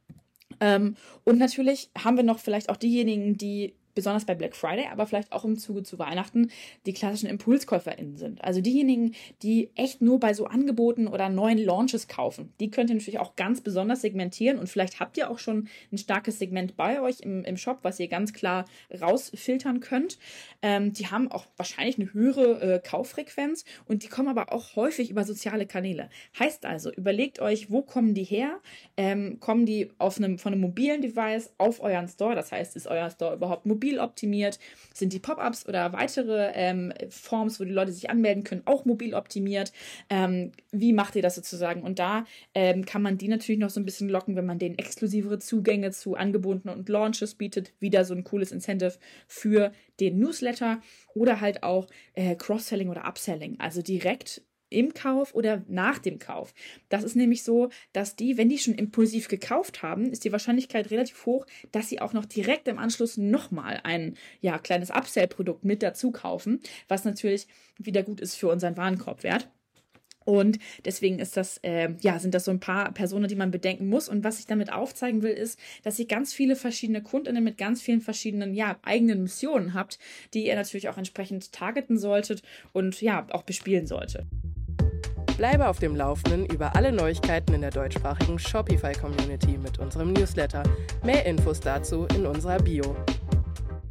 C: Ähm, und natürlich haben wir noch vielleicht auch diejenigen, die besonders bei Black Friday, aber vielleicht auch im Zuge zu Weihnachten die klassischen ImpulskäuferInnen sind. Also diejenigen, die echt nur bei so Angeboten oder neuen Launches kaufen. Die könnt ihr natürlich auch ganz besonders segmentieren und vielleicht habt ihr auch schon ein starkes Segment bei euch im, im Shop, was ihr ganz klar rausfiltern könnt. Ähm, die haben auch wahrscheinlich eine höhere äh, Kauffrequenz und die kommen aber auch häufig über soziale Kanäle. Heißt also, überlegt euch, wo kommen die her? Ähm, kommen die auf einem, von einem mobilen Device auf euren Store? Das heißt, ist euer Store überhaupt mobil optimiert? Sind die Pop-ups oder weitere ähm, Forms, wo die Leute sich anmelden können, auch mobil optimiert? Ähm, wie macht ihr das sozusagen? Und da ähm, kann man die natürlich noch so ein bisschen locken, wenn man denen exklusivere Zugänge zu Angeboten und Launches bietet. Wieder so ein cooles Incentive für den Newsletter oder halt auch äh, Cross-Selling oder Upselling. Also direkt im Kauf oder nach dem Kauf. Das ist nämlich so, dass die, wenn die schon impulsiv gekauft haben, ist die Wahrscheinlichkeit relativ hoch, dass sie auch noch direkt im Anschluss nochmal ein ja, kleines Upsell-Produkt mit dazu kaufen, was natürlich wieder gut ist für unseren Warenkorbwert. Und deswegen ist das, äh, ja, sind das so ein paar Personen, die man bedenken muss. Und was ich damit aufzeigen will, ist, dass ihr ganz viele verschiedene Kundinnen mit ganz vielen verschiedenen, ja, eigenen Missionen habt, die ihr natürlich auch entsprechend targeten solltet und ja, auch bespielen solltet.
B: Bleibe auf dem Laufenden über alle Neuigkeiten in der deutschsprachigen Shopify-Community mit unserem Newsletter. Mehr Infos dazu in unserer Bio.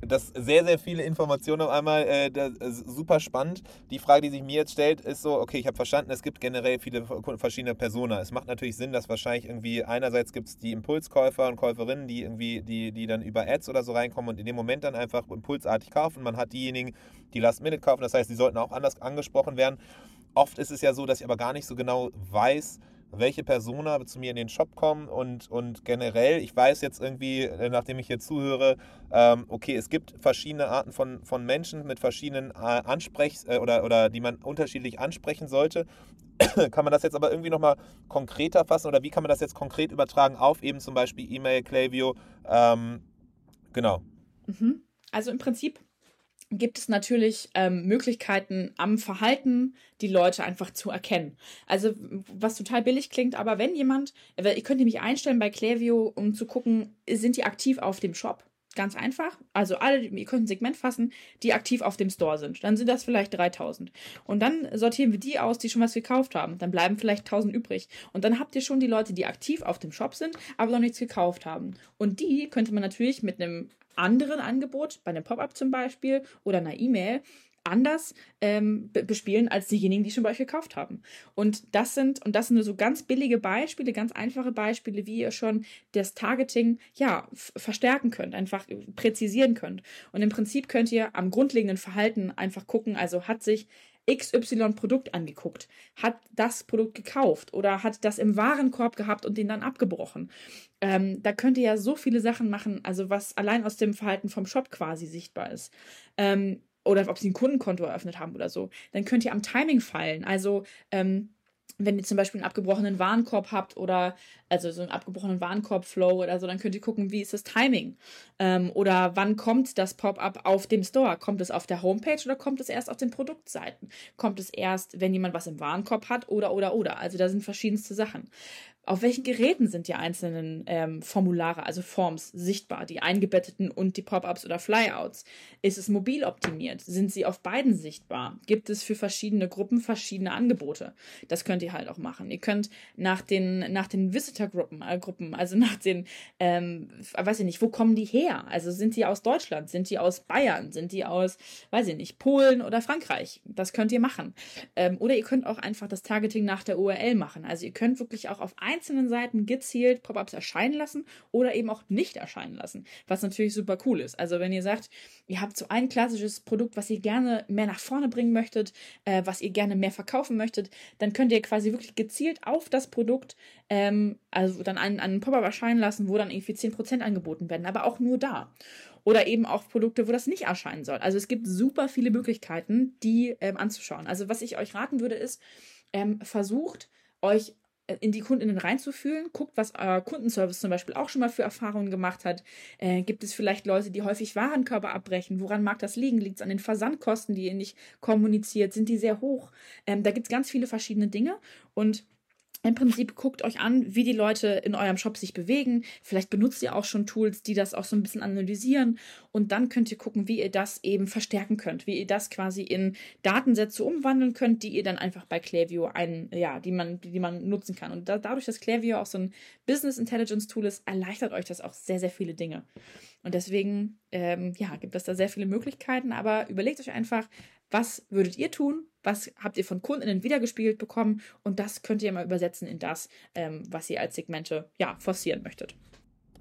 A: Das sehr, sehr viele Informationen auf einmal. Äh, ist super spannend. Die Frage, die sich mir jetzt stellt, ist so: Okay, ich habe verstanden, es gibt generell viele verschiedene Persona. Es macht natürlich Sinn, dass wahrscheinlich irgendwie einerseits gibt es die Impulskäufer und Käuferinnen, die irgendwie, die, die dann über Ads oder so reinkommen und in dem Moment dann einfach impulsartig kaufen. Man hat diejenigen, die Last-Minute kaufen. Das heißt, die sollten auch anders angesprochen werden. Oft ist es ja so, dass ich aber gar nicht so genau weiß, welche Persona zu mir in den Shop kommen und, und generell, ich weiß jetzt irgendwie, äh, nachdem ich hier zuhöre, ähm, okay, es gibt verschiedene Arten von, von Menschen mit verschiedenen äh, äh, oder, oder die man unterschiedlich ansprechen sollte. kann man das jetzt aber irgendwie nochmal konkreter fassen oder wie kann man das jetzt konkret übertragen auf eben zum Beispiel E-Mail, Klaviyo? Ähm, genau.
C: Mhm. Also im Prinzip gibt es natürlich ähm, Möglichkeiten am Verhalten die Leute einfach zu erkennen. Also was total billig klingt, aber wenn jemand, ihr könnt nämlich einstellen bei Klaviyo, um zu gucken, sind die aktiv auf dem Shop? Ganz einfach. Also alle, ihr könnt ein Segment fassen, die aktiv auf dem Store sind. Dann sind das vielleicht 3000. Und dann sortieren wir die aus, die schon was gekauft haben. Dann bleiben vielleicht 1000 übrig. Und dann habt ihr schon die Leute, die aktiv auf dem Shop sind, aber noch nichts gekauft haben. Und die könnte man natürlich mit einem anderen Angebot, bei einem Pop-up zum Beispiel oder einer E-Mail, anders ähm, bespielen als diejenigen, die schon bei euch gekauft haben. Und das sind, und das sind nur so ganz billige Beispiele, ganz einfache Beispiele, wie ihr schon das Targeting ja verstärken könnt, einfach präzisieren könnt. Und im Prinzip könnt ihr am grundlegenden Verhalten einfach gucken, also hat sich XY Produkt angeguckt, hat das Produkt gekauft oder hat das im Warenkorb gehabt und den dann abgebrochen. Ähm, da könnt ihr ja so viele Sachen machen, also was allein aus dem Verhalten vom Shop quasi sichtbar ist. Ähm, oder ob sie ein Kundenkonto eröffnet haben oder so. Dann könnt ihr am Timing feilen. Also ähm, wenn ihr zum Beispiel einen abgebrochenen Warenkorb habt oder also so einen abgebrochenen Warenkorb-Flow oder so, dann könnt ihr gucken, wie ist das Timing? Ähm, oder wann kommt das Pop-up auf dem Store? Kommt es auf der Homepage oder kommt es erst auf den Produktseiten? Kommt es erst, wenn jemand was im Warenkorb hat oder oder oder? Also da sind verschiedenste Sachen. Auf welchen Geräten sind die einzelnen ähm, Formulare, also Forms, sichtbar, die eingebetteten und die Pop-ups oder Flyouts? Ist es mobil optimiert? Sind sie auf beiden sichtbar? Gibt es für verschiedene Gruppen verschiedene Angebote? Das könnt ihr halt auch machen. Ihr könnt nach den, nach den Visitor-Gruppen, äh, Gruppen, also nach den, ähm, weiß ich nicht, wo kommen die her? Also sind die aus Deutschland? Sind die aus Bayern? Sind die aus, weiß ich nicht, Polen oder Frankreich? Das könnt ihr machen. Ähm, oder ihr könnt auch einfach das Targeting nach der URL machen. Also ihr könnt wirklich auch auf einzelnen Seiten gezielt Pop-ups erscheinen lassen oder eben auch nicht erscheinen lassen, was natürlich super cool ist. Also wenn ihr sagt, ihr habt so ein klassisches Produkt, was ihr gerne mehr nach vorne bringen möchtet, äh, was ihr gerne mehr verkaufen möchtet, dann könnt ihr quasi wirklich gezielt auf das Produkt ähm, also dann einen, einen Pop-up erscheinen lassen, wo dann irgendwie 10% angeboten werden, aber auch nur da. Oder eben auch Produkte, wo das nicht erscheinen soll. Also es gibt super viele Möglichkeiten, die ähm, anzuschauen. Also was ich euch raten würde, ist, ähm, versucht euch äh, in die Kundinnen reinzufühlen. Guckt, was euer Kundenservice zum Beispiel auch schon mal für Erfahrungen gemacht hat. Äh, gibt es vielleicht Leute, die häufig Warenkörper abbrechen? Woran mag das liegen? Liegt es an den Versandkosten, die ihr nicht kommuniziert? Sind die sehr hoch? Ähm, da gibt es ganz viele verschiedene Dinge und im Prinzip guckt euch an, wie die Leute in eurem Shop sich bewegen. Vielleicht benutzt ihr auch schon Tools, die das auch so ein bisschen analysieren. Und dann könnt ihr gucken, wie ihr das eben verstärken könnt, wie ihr das quasi in Datensätze umwandeln könnt, die ihr dann einfach bei Klaviyo ein, ja, die man, die man nutzen kann. Und da, dadurch, dass Klaviyo auch so ein Business Intelligence Tool ist, erleichtert euch das auch sehr, sehr viele Dinge. Und deswegen, ähm, ja, gibt es da sehr viele Möglichkeiten. Aber überlegt euch einfach, was würdet ihr tun? Was habt ihr von Kundinnen wiedergespiegelt bekommen? Und das könnt ihr mal übersetzen in das, ähm, was ihr als Segmente ja, forcieren möchtet.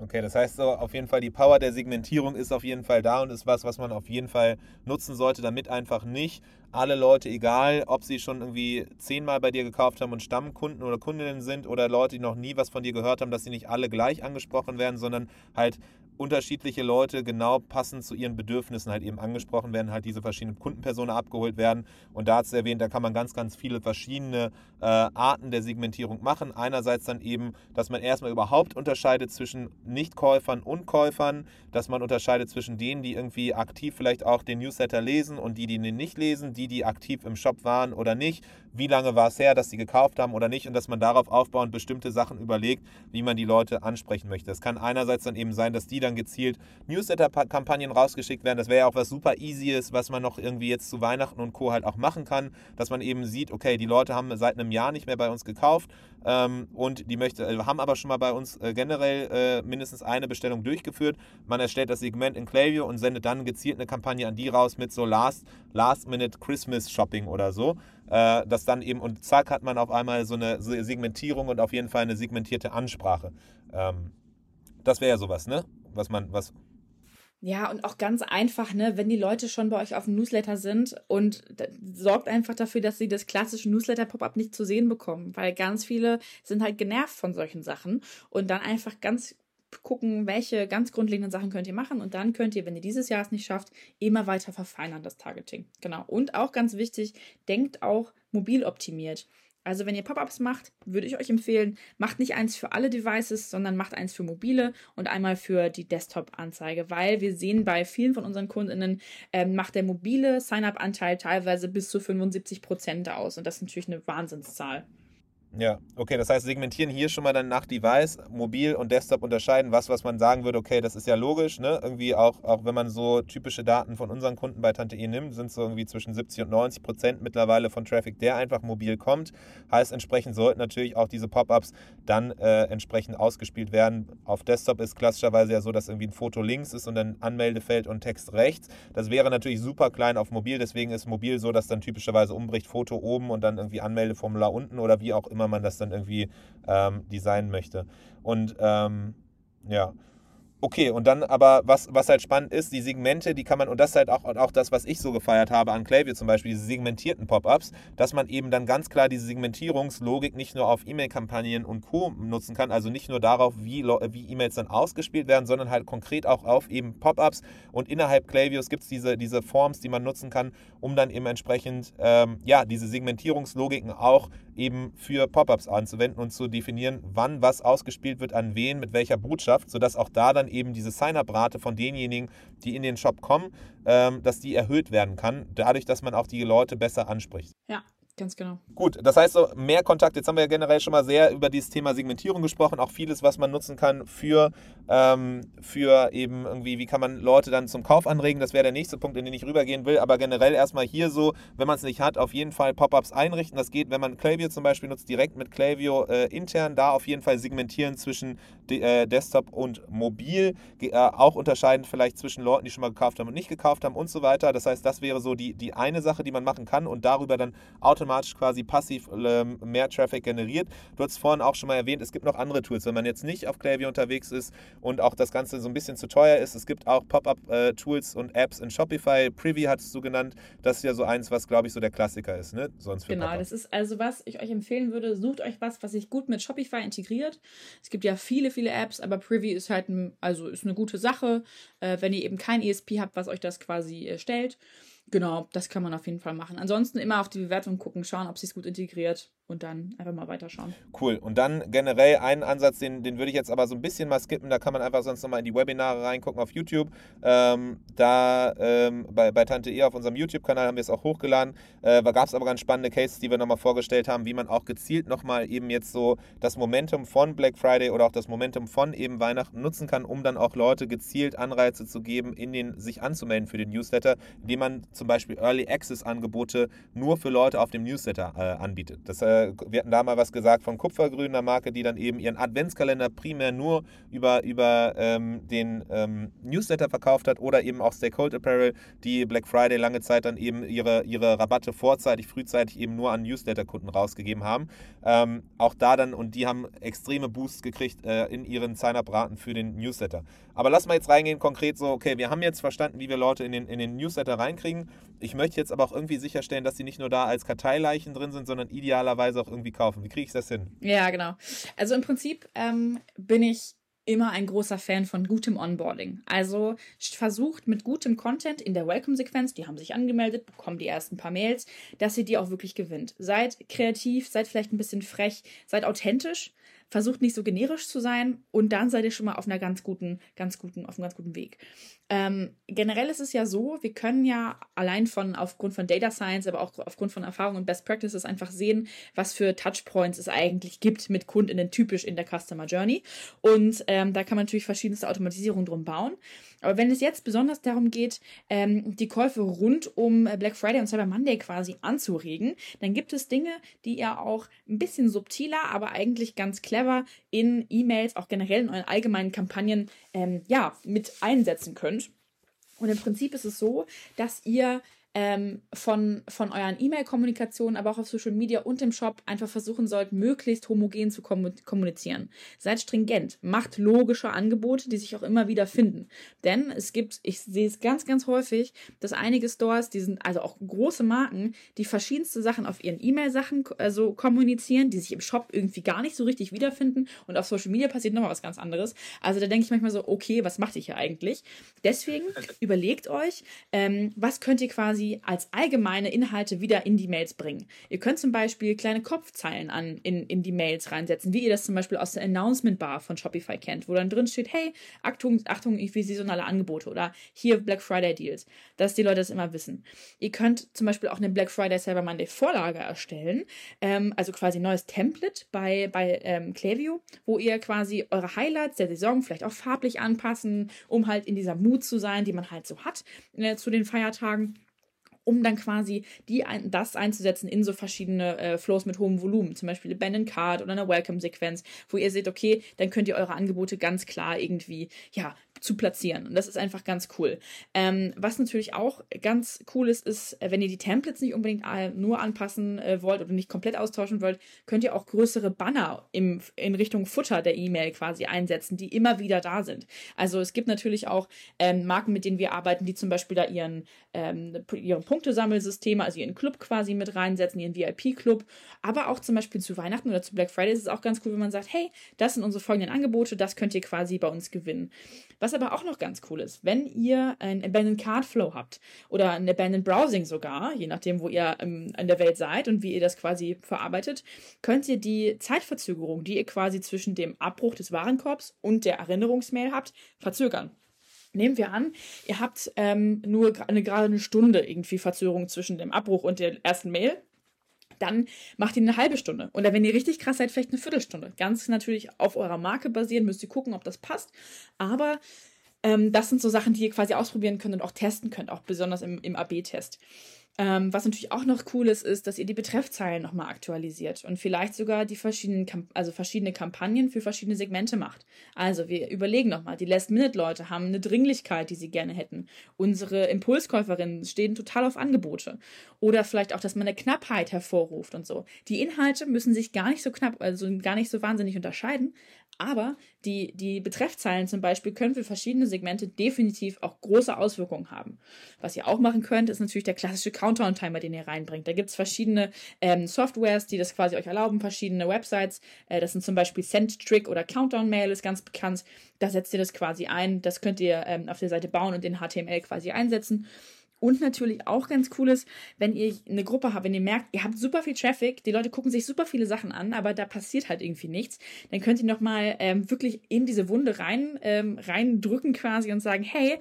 A: Okay, das heißt so, auf jeden Fall die Power der Segmentierung ist auf jeden Fall da und ist was, was man auf jeden Fall nutzen sollte, damit einfach nicht alle Leute, egal ob sie schon irgendwie zehnmal bei dir gekauft haben und Stammkunden oder Kundinnen sind oder Leute, die noch nie was von dir gehört haben, dass sie nicht alle gleich angesprochen werden, sondern halt unterschiedliche Leute genau passend zu ihren Bedürfnissen halt eben angesprochen werden, halt diese verschiedenen Kundenpersonen abgeholt werden. Und da hat es erwähnt, da kann man ganz, ganz viele verschiedene äh, Arten der Segmentierung machen. Einerseits dann eben, dass man erstmal überhaupt unterscheidet zwischen Nichtkäufern und Käufern, dass man unterscheidet zwischen denen, die irgendwie aktiv vielleicht auch den Newsletter lesen und die, die den nicht lesen, die, die aktiv im Shop waren oder nicht, wie lange war es her, dass sie gekauft haben oder nicht und dass man darauf aufbauend bestimmte Sachen überlegt, wie man die Leute ansprechen möchte. Es kann einerseits dann eben sein, dass die dann gezielt Newsletter-Kampagnen rausgeschickt werden. Das wäre ja auch was super Easyes, was man noch irgendwie jetzt zu Weihnachten und Co. halt auch machen kann, dass man eben sieht, okay, die Leute haben seit einem Jahr nicht mehr bei uns gekauft ähm, und die möchte, äh, haben aber schon mal bei uns äh, generell äh, mindestens eine Bestellung durchgeführt. Man erstellt das Segment in Klaviyo und sendet dann gezielt eine Kampagne an die raus mit so Last, Last Minute Christmas Shopping oder so äh, das dann eben, und zack, hat man auf einmal so eine Segmentierung und auf jeden Fall eine segmentierte Ansprache. Ähm, das wäre ja sowas, ne? Was man, was.
C: Ja, und auch ganz einfach, ne, wenn die Leute schon bei euch auf dem Newsletter sind und sorgt einfach dafür, dass sie das klassische Newsletter-Pop-up nicht zu sehen bekommen, weil ganz viele sind halt genervt von solchen Sachen und dann einfach ganz gucken, welche ganz grundlegenden Sachen könnt ihr machen und dann könnt ihr, wenn ihr dieses Jahr es nicht schafft, immer weiter verfeinern, das Targeting. Genau. Und auch ganz wichtig, denkt auch mobil optimiert. Also wenn ihr Pop-ups macht, würde ich euch empfehlen, macht nicht eins für alle Devices, sondern macht eins für mobile und einmal für die Desktop-Anzeige, weil wir sehen bei vielen von unseren Kundinnen, äh, macht der mobile Sign-up-Anteil teilweise bis zu 75 Prozent aus und das ist natürlich eine Wahnsinnszahl.
A: Ja, okay, das heißt, segmentieren hier schon mal dann nach Device, mobil und Desktop unterscheiden, was, was man sagen würde, okay, das ist ja logisch, ne? Irgendwie auch, auch wenn man so typische Daten von unseren Kunden bei Tante E nimmt, sind so irgendwie zwischen 70 und 90 Prozent mittlerweile von Traffic, der einfach mobil kommt. Heißt, entsprechend sollten natürlich auch diese Pop-ups dann äh, entsprechend ausgespielt werden. Auf Desktop ist klassischerweise ja so, dass irgendwie ein Foto links ist und ein Anmeldefeld und Text rechts. Das wäre natürlich super klein auf mobil, deswegen ist mobil so, dass dann typischerweise umbricht Foto oben und dann irgendwie Anmeldeformular unten oder wie auch immer immer man das dann irgendwie ähm, designen möchte. Und ähm, ja, Okay, und dann aber, was, was halt spannend ist, die Segmente, die kann man, und das ist halt auch, auch das, was ich so gefeiert habe an Klaviyo zum Beispiel, diese segmentierten Pop-ups, dass man eben dann ganz klar diese Segmentierungslogik nicht nur auf E-Mail-Kampagnen und Co. nutzen kann, also nicht nur darauf, wie, wie E-Mails dann ausgespielt werden, sondern halt konkret auch auf eben Pop-ups. Und innerhalb Klavios gibt es diese, diese Forms, die man nutzen kann, um dann eben entsprechend, ähm, ja, diese Segmentierungslogiken auch eben für Pop-ups anzuwenden und zu definieren, wann was ausgespielt wird, an wen, mit welcher Botschaft, sodass auch da dann eben diese Sign-up-Rate von denjenigen, die in den Shop kommen, ähm, dass die erhöht werden kann, dadurch, dass man auch die Leute besser anspricht.
C: Ja, Ganz genau.
A: Gut, das heißt so, mehr Kontakt. Jetzt haben wir ja generell schon mal sehr über dieses Thema Segmentierung gesprochen, auch vieles, was man nutzen kann für, ähm, für eben irgendwie, wie kann man Leute dann zum Kauf anregen. Das wäre der nächste Punkt, in den ich rübergehen will. Aber generell erstmal hier so, wenn man es nicht hat, auf jeden Fall Pop-ups einrichten. Das geht, wenn man Klaviyo zum Beispiel nutzt, direkt mit Klaviyo äh, intern, da auf jeden Fall segmentieren zwischen De äh, Desktop und Mobil. Äh, auch unterscheiden vielleicht zwischen Leuten, die schon mal gekauft haben und nicht gekauft haben und so weiter. Das heißt, das wäre so die, die eine Sache, die man machen kann und darüber dann automatisch automatisch quasi passiv ähm, mehr Traffic generiert. Du hast vorhin auch schon mal erwähnt, es gibt noch andere Tools, wenn man jetzt nicht auf Klaviyo unterwegs ist und auch das Ganze so ein bisschen zu teuer ist. Es gibt auch Pop-up-Tools und Apps in Shopify. Privy hattest du genannt. Das ist ja so eins, was glaube ich so der Klassiker ist, ne?
C: Sonst für genau, das ist also was ich euch empfehlen würde. Sucht euch was, was sich gut mit Shopify integriert. Es gibt ja viele, viele Apps, aber Privy ist halt ein, also ist eine gute Sache, äh, wenn ihr eben kein ESP habt, was euch das quasi äh, stellt. Genau, das kann man auf jeden Fall machen. Ansonsten immer auf die Bewertung gucken, schauen, ob sie es gut integriert. Und dann einfach mal weiterschauen.
A: Cool. Und dann generell einen Ansatz, den, den würde ich jetzt aber so ein bisschen mal skippen. Da kann man einfach sonst nochmal in die Webinare reingucken auf YouTube. Ähm, da ähm, bei, bei Tante E auf unserem YouTube-Kanal haben wir es auch hochgeladen. Äh, da gab es aber ganz spannende Cases, die wir nochmal vorgestellt haben, wie man auch gezielt nochmal eben jetzt so das Momentum von Black Friday oder auch das Momentum von eben Weihnachten nutzen kann, um dann auch Leute gezielt Anreize zu geben, in den, sich anzumelden für den Newsletter, indem man zum Beispiel Early Access-Angebote nur für Leute auf dem Newsletter äh, anbietet. Das äh, wir hatten da mal was gesagt von Kupfergrün, einer Marke, die dann eben ihren Adventskalender primär nur über, über ähm, den ähm, Newsletter verkauft hat oder eben auch Stakehold Apparel, die Black Friday lange Zeit dann eben ihre, ihre Rabatte vorzeitig, frühzeitig eben nur an Newsletter-Kunden rausgegeben haben. Ähm, auch da dann, und die haben extreme Boosts gekriegt äh, in ihren Sign-up-Raten für den Newsletter. Aber lass mal jetzt reingehen, konkret so, okay, wir haben jetzt verstanden, wie wir Leute in den, in den Newsletter reinkriegen. Ich möchte jetzt aber auch irgendwie sicherstellen, dass sie nicht nur da als Karteileichen drin sind, sondern idealerweise auch irgendwie kaufen. Wie kriege ich das hin?
C: Ja, genau. Also im Prinzip ähm, bin ich immer ein großer Fan von gutem Onboarding. Also versucht mit gutem Content in der Welcome-Sequenz, die haben sich angemeldet, bekommen die ersten paar Mails, dass ihr die auch wirklich gewinnt. Seid kreativ, seid vielleicht ein bisschen frech, seid authentisch, versucht nicht so generisch zu sein und dann seid ihr schon mal auf einer ganz guten, ganz guten, auf einem ganz guten Weg. Ähm, generell ist es ja so, wir können ja allein von aufgrund von Data Science, aber auch aufgrund von Erfahrung und Best Practices einfach sehen, was für Touchpoints es eigentlich gibt mit Kundinnen typisch in der Customer Journey. Und ähm, da kann man natürlich verschiedenste Automatisierungen drum bauen. Aber wenn es jetzt besonders darum geht, ähm, die Käufe rund um Black Friday und Cyber Monday quasi anzuregen, dann gibt es Dinge, die ihr auch ein bisschen subtiler, aber eigentlich ganz clever in E-Mails, auch generell in euren allgemeinen Kampagnen, ähm, ja, mit einsetzen könnt. Und im Prinzip ist es so, dass ihr ähm, von, von euren E-Mail-Kommunikationen, aber auch auf Social Media und im Shop einfach versuchen sollt, möglichst homogen zu kommunizieren. Seid stringent, macht logische Angebote, die sich auch immer wieder finden. Denn es gibt, ich sehe es ganz, ganz häufig, dass einige Stores, die sind also auch große Marken, die verschiedenste Sachen auf ihren E-Mail-Sachen also kommunizieren, die sich im Shop irgendwie gar nicht so richtig wiederfinden und auf Social Media passiert nochmal was ganz anderes. Also da denke ich manchmal so, okay, was macht ihr hier eigentlich? Deswegen überlegt euch, ähm, was könnt ihr quasi quasi als allgemeine Inhalte wieder in die Mails bringen. Ihr könnt zum Beispiel kleine Kopfzeilen an, in, in die Mails reinsetzen, wie ihr das zum Beispiel aus der Announcement Bar von Shopify kennt, wo dann drin steht, hey, Achtung, Achtung, irgendwie saisonale Angebote oder hier Black Friday Deals, dass die Leute das immer wissen. Ihr könnt zum Beispiel auch eine Black Friday Cyber Monday Vorlage erstellen, ähm, also quasi ein neues Template bei, bei ähm, Klaviyo, wo ihr quasi eure Highlights der Saison vielleicht auch farblich anpassen, um halt in dieser Mut zu sein, die man halt so hat äh, zu den Feiertagen um dann quasi die das einzusetzen in so verschiedene äh, Flows mit hohem Volumen, zum Beispiel eine Band Card oder eine Welcome-Sequenz, wo ihr seht, okay, dann könnt ihr eure Angebote ganz klar irgendwie ja zu platzieren. Und das ist einfach ganz cool. Ähm, was natürlich auch ganz cool ist, ist, äh, wenn ihr die Templates nicht unbedingt nur anpassen äh, wollt oder nicht komplett austauschen wollt, könnt ihr auch größere Banner im, in Richtung Futter der E-Mail quasi einsetzen, die immer wieder da sind. Also es gibt natürlich auch ähm, Marken, mit denen wir arbeiten, die zum Beispiel da ihren, ähm, ihren Punktesammelsysteme, also ihren Club quasi mit reinsetzen, ihren VIP-Club. Aber auch zum Beispiel zu Weihnachten oder zu Black Friday ist es auch ganz cool, wenn man sagt, hey, das sind unsere folgenden Angebote, das könnt ihr quasi bei uns gewinnen. Was aber auch noch ganz cool ist, wenn ihr ein Abandoned Card Flow habt oder ein Abandoned Browsing sogar, je nachdem, wo ihr ähm, in der Welt seid und wie ihr das quasi verarbeitet, könnt ihr die Zeitverzögerung, die ihr quasi zwischen dem Abbruch des Warenkorbs und der Erinnerungsmail habt, verzögern. Nehmen wir an, ihr habt ähm, nur eine, gerade eine Stunde irgendwie Verzögerung zwischen dem Abbruch und der ersten Mail dann macht ihr eine halbe Stunde. Oder wenn ihr richtig krass seid, vielleicht eine Viertelstunde. Ganz natürlich auf eurer Marke basieren, müsst ihr gucken, ob das passt. Aber ähm, das sind so Sachen, die ihr quasi ausprobieren könnt und auch testen könnt, auch besonders im, im AB-Test. Ähm, was natürlich auch noch cool ist, ist, dass ihr die Betreffzeilen nochmal aktualisiert und vielleicht sogar die verschiedenen, Kamp also verschiedene Kampagnen für verschiedene Segmente macht. Also wir überlegen nochmal, die Last-Minute-Leute haben eine Dringlichkeit, die sie gerne hätten. Unsere Impulskäuferinnen stehen total auf Angebote. Oder vielleicht auch, dass man eine Knappheit hervorruft und so. Die Inhalte müssen sich gar nicht so knapp, also gar nicht so wahnsinnig unterscheiden, aber die, die Betreffzeilen zum Beispiel können für verschiedene Segmente definitiv auch große Auswirkungen haben. Was ihr auch machen könnt, ist natürlich der klassische Countdown-Timer, den ihr reinbringt. Da gibt es verschiedene ähm, Softwares, die das quasi euch erlauben, verschiedene Websites. Äh, das sind zum Beispiel SendTrick oder Countdown Mail ist ganz bekannt. Da setzt ihr das quasi ein. Das könnt ihr ähm, auf der Seite bauen und in HTML quasi einsetzen. Und natürlich auch ganz cool ist, wenn ihr eine Gruppe habt, wenn ihr merkt, ihr habt super viel Traffic, die Leute gucken sich super viele Sachen an, aber da passiert halt irgendwie nichts, dann könnt ihr nochmal ähm, wirklich in diese Wunde rein, ähm, reindrücken quasi und sagen, hey,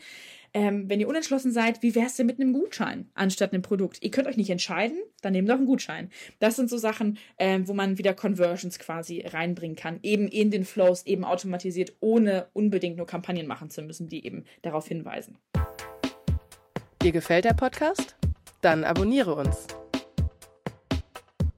C: ähm, wenn ihr unentschlossen seid, wie wäre es denn mit einem Gutschein anstatt einem Produkt? Ihr könnt euch nicht entscheiden, dann nehmt doch einen Gutschein. Das sind so Sachen, ähm, wo man wieder Conversions quasi reinbringen kann, eben in den Flows, eben automatisiert, ohne unbedingt nur Kampagnen machen zu müssen, die eben darauf hinweisen.
B: Dir gefällt der Podcast? Dann abonniere uns.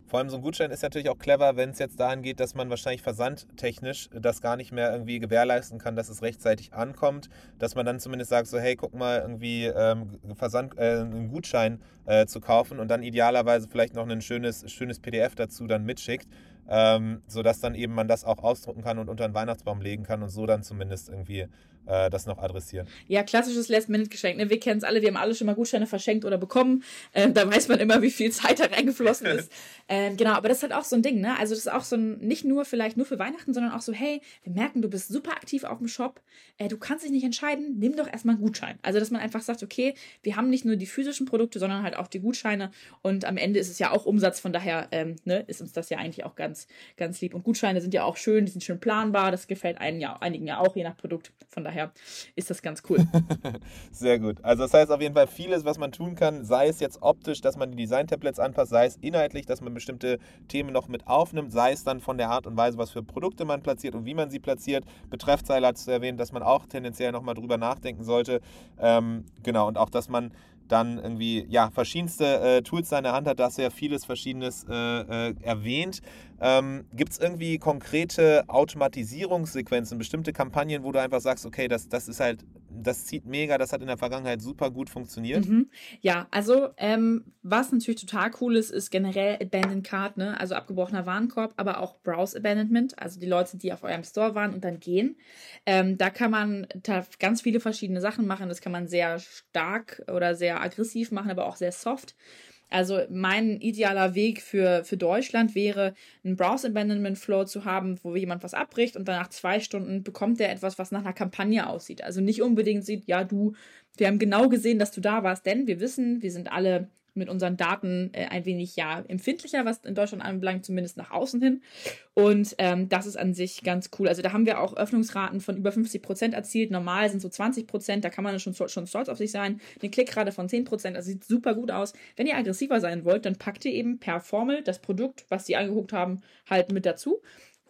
A: Vor allem so ein Gutschein ist natürlich auch clever, wenn es jetzt dahin geht, dass man wahrscheinlich versandtechnisch das gar nicht mehr irgendwie gewährleisten kann, dass es rechtzeitig ankommt, dass man dann zumindest sagt, so hey, guck mal, irgendwie ähm, Versand, äh, einen Gutschein äh, zu kaufen und dann idealerweise vielleicht noch ein schönes, schönes PDF dazu dann mitschickt, ähm, sodass dann eben man das auch ausdrucken kann und unter den Weihnachtsbaum legen kann und so dann zumindest irgendwie äh, das noch adressieren.
C: Ja, klassisches Last-Minute-Geschenk. Ne? Wir kennen es alle, wir haben alle schon mal Gutscheine verschenkt oder bekommen. Ähm, da weiß man immer, wie viel Zeit da reingeflossen ist. ähm, genau, aber das ist halt auch so ein Ding, ne? Also das ist auch so ein, nicht nur vielleicht nur für Weihnachten, sondern auch so, hey, wir merken, du bist super aktiv auf dem Shop, äh, du kannst dich nicht entscheiden, nimm doch erstmal einen Gutschein. Also dass man einfach sagt, okay, wir haben nicht nur die physischen Produkte, sondern halt auch die Gutscheine und am Ende ist es ja auch Umsatz, von daher ähm, ne, ist uns das ja eigentlich auch ganz, ganz lieb. Und Gutscheine sind ja auch schön, die sind schön planbar, das gefällt einen ja, einigen ja auch, je nach Produkt. Von daher ist das ganz cool.
A: Sehr gut. Also das heißt auf jeden Fall vieles, was man tun kann, sei es jetzt optisch, dass man die Design-Tablets anpasst, sei es inhaltlich, dass man bestimmte Themen noch mit aufnimmt, sei es dann von der Art und Weise, was für Produkte man platziert und wie man sie platziert. Betreffzeile hat es erwähnt, dass man auch tendenziell nochmal drüber nachdenken sollte. Ähm, genau, und auch, dass man dann irgendwie ja verschiedenste äh, Tools in der Hand hat, da hast du ja vieles Verschiedenes äh, äh, erwähnt. Ähm, Gibt es irgendwie konkrete Automatisierungssequenzen, bestimmte Kampagnen, wo du einfach sagst, okay, das, das ist halt, das zieht mega, das hat in der Vergangenheit super gut funktioniert?
C: Mhm. Ja, also ähm, was natürlich total cool ist, ist generell Abandoned Card, ne? also abgebrochener Warenkorb, aber auch Browse Abandonment, also die Leute, die auf eurem Store waren und dann gehen. Ähm, da kann man da ganz viele verschiedene Sachen machen. Das kann man sehr stark oder sehr aggressiv machen, aber auch sehr soft. Also mein idealer Weg für, für Deutschland wäre, einen Browse Abandonment Flow zu haben, wo jemand was abbricht und dann nach zwei Stunden bekommt der etwas, was nach einer Kampagne aussieht. Also nicht unbedingt sieht, ja, du, wir haben genau gesehen, dass du da warst, denn wir wissen, wir sind alle mit unseren Daten äh, ein wenig ja empfindlicher, was in Deutschland anbelangt, zumindest nach außen hin. Und ähm, das ist an sich ganz cool. Also da haben wir auch Öffnungsraten von über 50 Prozent erzielt. Normal sind so 20 Prozent. Da kann man schon, schon stolz auf sich sein. Eine Klickrate von 10 Prozent. Das sieht super gut aus. Wenn ihr aggressiver sein wollt, dann packt ihr eben per Formel das Produkt, was sie angeguckt haben, halt mit dazu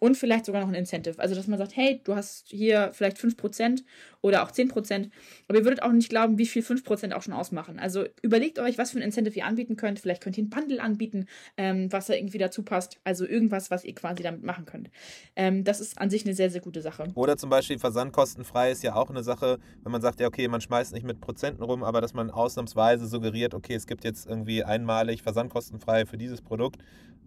C: und vielleicht sogar noch ein Incentive. Also, dass man sagt, hey, du hast hier vielleicht 5% oder auch 10%, aber ihr würdet auch nicht glauben, wie viel 5% auch schon ausmachen. Also, überlegt euch, was für ein Incentive ihr anbieten könnt. Vielleicht könnt ihr ein Bundle anbieten, ähm, was da irgendwie dazu passt. Also, irgendwas, was ihr quasi damit machen könnt. Ähm, das ist an sich eine sehr, sehr gute Sache.
A: Oder zum Beispiel versandkostenfrei ist ja auch eine Sache, wenn man sagt, ja, okay, man schmeißt nicht mit Prozenten rum, aber dass man ausnahmsweise suggeriert, okay, es gibt jetzt irgendwie einmalig versandkostenfrei für dieses Produkt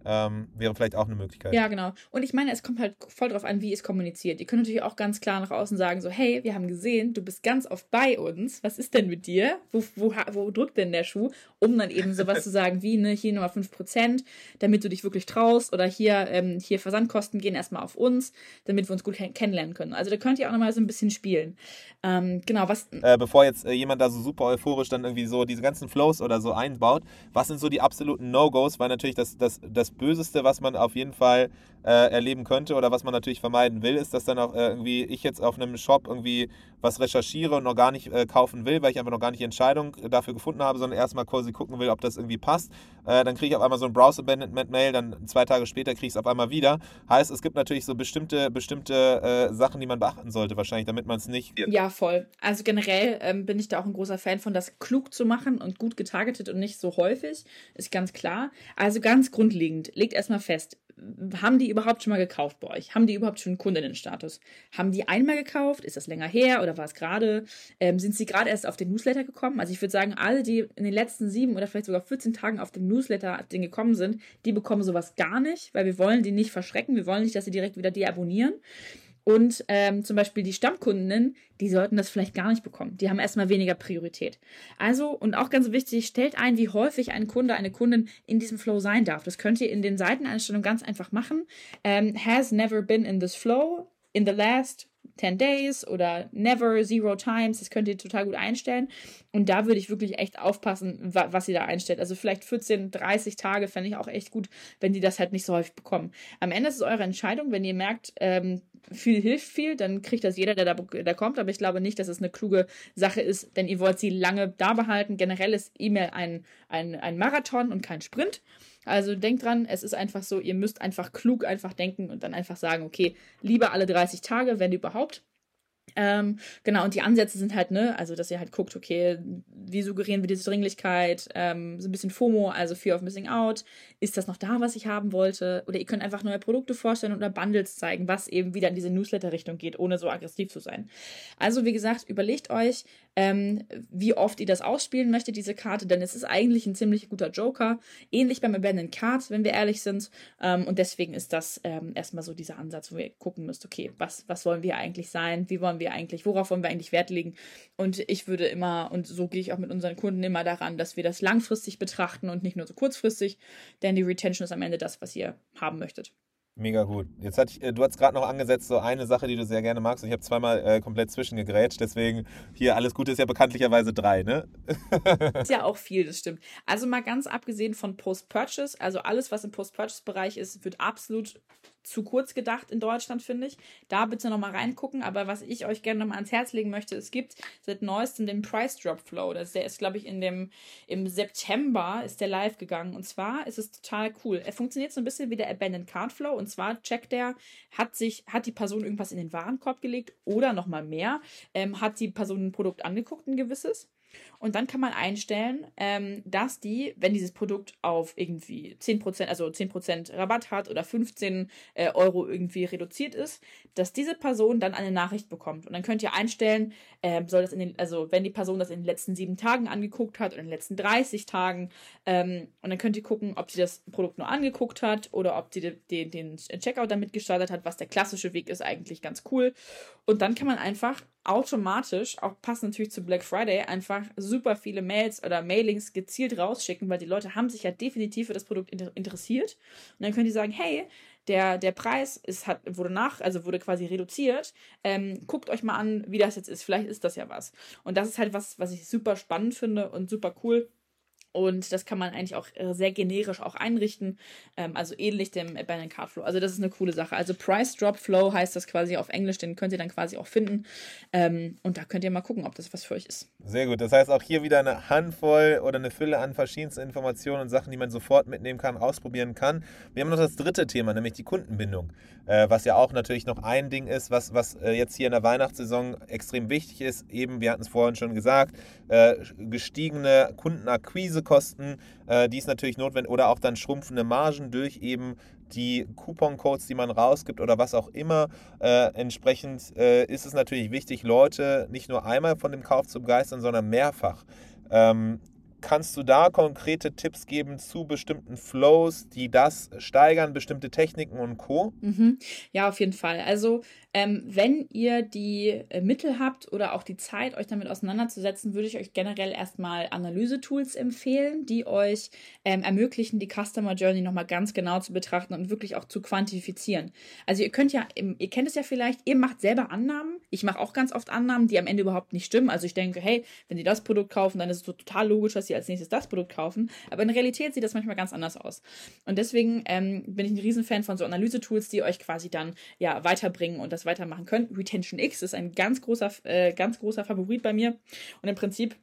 A: ähm, wäre vielleicht auch eine Möglichkeit.
C: Ja, genau. Und ich meine, es kommt halt voll drauf an, wie es kommuniziert. Ihr könnt natürlich auch ganz klar nach außen sagen, so, hey, wir haben gesehen, du bist ganz oft bei uns. Was ist denn mit dir? Wo, wo, wo drückt denn der Schuh? Um dann eben sowas zu sagen wie, ne, hier nochmal 5%, damit du dich wirklich traust. Oder hier, ähm, hier Versandkosten gehen erstmal auf uns, damit wir uns gut kennenlernen können. Also da könnt ihr auch nochmal so ein bisschen spielen. Ähm, genau, was...
A: Äh, bevor jetzt äh, jemand da so super euphorisch dann irgendwie so diese ganzen Flows oder so einbaut, was sind so die absoluten No-Gos? Weil natürlich das, das, das Böseste, was man auf jeden Fall äh, erleben könnte oder was man natürlich vermeiden will, ist, dass dann auch äh, irgendwie ich jetzt auf einem Shop irgendwie was recherchiere und noch gar nicht äh, kaufen will, weil ich einfach noch gar nicht die Entscheidung dafür gefunden habe, sondern erstmal quasi gucken will, ob das irgendwie passt. Äh, dann kriege ich auf einmal so ein Browser Abandonment Mail, dann zwei Tage später kriege ich es auf einmal wieder. Heißt, es gibt natürlich so bestimmte, bestimmte äh, Sachen, die man beachten sollte, wahrscheinlich, damit man es nicht.
C: Ja, voll. Also generell ähm, bin ich da auch ein großer Fan von, das klug zu machen und gut getargetet und nicht so häufig. Ist ganz klar. Also ganz grundlegend, legt erstmal fest, haben die überhaupt schon mal gekauft bei euch? Haben die überhaupt schon einen Kundinnenstatus? Haben die einmal gekauft? Ist das länger her oder war es gerade? Ähm, sind sie gerade erst auf den Newsletter gekommen? Also ich würde sagen, alle, die in den letzten sieben oder vielleicht sogar 14 Tagen auf dem Newsletter gekommen sind, die bekommen sowas gar nicht, weil wir wollen die nicht verschrecken. Wir wollen nicht, dass sie direkt wieder deabonnieren. Und ähm, zum Beispiel die Stammkundinnen, die sollten das vielleicht gar nicht bekommen. Die haben erstmal weniger Priorität. Also, und auch ganz wichtig, stellt ein, wie häufig ein Kunde, eine Kundin in diesem Flow sein darf. Das könnt ihr in den Seiteneinstellungen ganz einfach machen. Ähm, has never been in this flow in the last 10 Days oder Never, Zero Times. Das könnt ihr total gut einstellen. Und da würde ich wirklich echt aufpassen, was ihr da einstellt. Also vielleicht 14, 30 Tage fände ich auch echt gut, wenn die das halt nicht so häufig bekommen. Am Ende ist es eure Entscheidung. Wenn ihr merkt, ähm, viel hilft viel, dann kriegt das jeder, der da, der kommt. Aber ich glaube nicht, dass es eine kluge Sache ist, denn ihr wollt sie lange da behalten. Generell ist E-Mail ein, ein, ein Marathon und kein Sprint. Also denkt dran, es ist einfach so, ihr müsst einfach klug einfach denken und dann einfach sagen, okay, lieber alle 30 Tage, wenn überhaupt. Ähm, genau, und die Ansätze sind halt, ne, also dass ihr halt guckt, okay, wie suggerieren wir diese Dringlichkeit, ähm, so ein bisschen FOMO, also Fear of Missing Out, ist das noch da, was ich haben wollte? Oder ihr könnt einfach neue Produkte vorstellen oder Bundles zeigen, was eben wieder in diese Newsletter-Richtung geht, ohne so aggressiv zu sein. Also, wie gesagt, überlegt euch, ähm, wie oft ihr das ausspielen möchtet, diese Karte, denn es ist eigentlich ein ziemlich guter Joker. Ähnlich beim Abandoned Card, wenn wir ehrlich sind. Ähm, und deswegen ist das ähm, erstmal so dieser Ansatz, wo ihr gucken müsst, okay, was, was wollen wir eigentlich sein? Wie wollen wir eigentlich, worauf wollen wir eigentlich Wert legen? Und ich würde immer, und so gehe ich auch mit unseren Kunden immer daran, dass wir das langfristig betrachten und nicht nur so kurzfristig, denn die Retention ist am Ende das, was ihr haben möchtet.
A: Mega gut. Jetzt hatte ich, äh, du hast gerade noch angesetzt, so eine Sache, die du sehr gerne magst. Und ich habe zweimal äh, komplett zwischengegrätscht. Deswegen hier alles Gute ist ja bekanntlicherweise drei, ne?
C: ist ja auch viel, das stimmt. Also mal ganz abgesehen von Post-Purchase, also alles, was im Post-Purchase-Bereich ist, wird absolut zu kurz gedacht in Deutschland, finde ich. Da bitte nochmal reingucken. Aber was ich euch gerne nochmal ans Herz legen möchte, es gibt seit neuestem den Price Drop Flow. Das, der ist, glaube ich, in dem, im September ist der live gegangen. Und zwar ist es total cool. Er funktioniert so ein bisschen wie der Abandoned Card Flow. Und zwar checkt der, hat sich, hat die Person irgendwas in den Warenkorb gelegt oder nochmal mehr, ähm, hat die Person ein Produkt angeguckt, ein gewisses und dann kann man einstellen, ähm, dass die, wenn dieses Produkt auf irgendwie 10%, also 10% Rabatt hat oder 15 äh, Euro irgendwie reduziert ist, dass diese Person dann eine Nachricht bekommt. Und dann könnt ihr einstellen, äh, soll das in den, also wenn die Person das in den letzten sieben Tagen angeguckt hat oder in den letzten 30 Tagen, ähm, und dann könnt ihr gucken, ob sie das Produkt nur angeguckt hat oder ob sie den, den, den Checkout damit gestartet hat, was der klassische Weg ist, eigentlich ganz cool. Und dann kann man einfach automatisch, auch passend natürlich zu Black Friday, einfach super viele Mails oder Mailings gezielt rausschicken, weil die Leute haben sich ja definitiv für das Produkt inter interessiert. Und dann können die sagen, hey, der, der Preis ist, hat, wurde nach, also wurde quasi reduziert. Ähm, guckt euch mal an, wie das jetzt ist. Vielleicht ist das ja was. Und das ist halt was, was ich super spannend finde und super cool. Und das kann man eigentlich auch äh, sehr generisch auch einrichten. Ähm, also ähnlich dem Abandoned Card Flow. Also das ist eine coole Sache. Also Price Drop Flow heißt das quasi auf Englisch. Den könnt ihr dann quasi auch finden. Ähm, und da könnt ihr mal gucken, ob das was für euch ist.
A: Sehr gut. Das heißt auch hier wieder eine Handvoll oder eine Fülle an verschiedensten Informationen und Sachen, die man sofort mitnehmen kann, ausprobieren kann. Wir haben noch das dritte Thema, nämlich die Kundenbindung. Äh, was ja auch natürlich noch ein Ding ist, was, was äh, jetzt hier in der Weihnachtssaison extrem wichtig ist. Eben, wir hatten es vorhin schon gesagt, gestiegene Kundenakquise Kosten, äh, die ist natürlich notwendig, oder auch dann schrumpfende Margen durch eben die Coupon-Codes, die man rausgibt oder was auch immer. Äh, entsprechend äh, ist es natürlich wichtig, Leute nicht nur einmal von dem Kauf zu begeistern, sondern mehrfach. Ähm, Kannst du da konkrete Tipps geben zu bestimmten Flows, die das steigern, bestimmte Techniken und Co?
C: Mhm. Ja, auf jeden Fall. Also ähm, wenn ihr die äh, Mittel habt oder auch die Zeit, euch damit auseinanderzusetzen, würde ich euch generell erstmal Analyse-Tools empfehlen, die euch ähm, ermöglichen, die Customer Journey nochmal ganz genau zu betrachten und wirklich auch zu quantifizieren. Also ihr könnt ja, ihr kennt es ja vielleicht, ihr macht selber Annahmen. Ich mache auch ganz oft Annahmen, die am Ende überhaupt nicht stimmen. Also ich denke, hey, wenn sie das Produkt kaufen, dann ist es so total logisch, dass sie als nächstes das Produkt kaufen. Aber in Realität sieht das manchmal ganz anders aus. Und deswegen ähm, bin ich ein Riesenfan von so Analyse-Tools, die euch quasi dann ja weiterbringen und das weitermachen können. Retention X ist ein ganz großer, äh, ganz großer Favorit bei mir. Und im Prinzip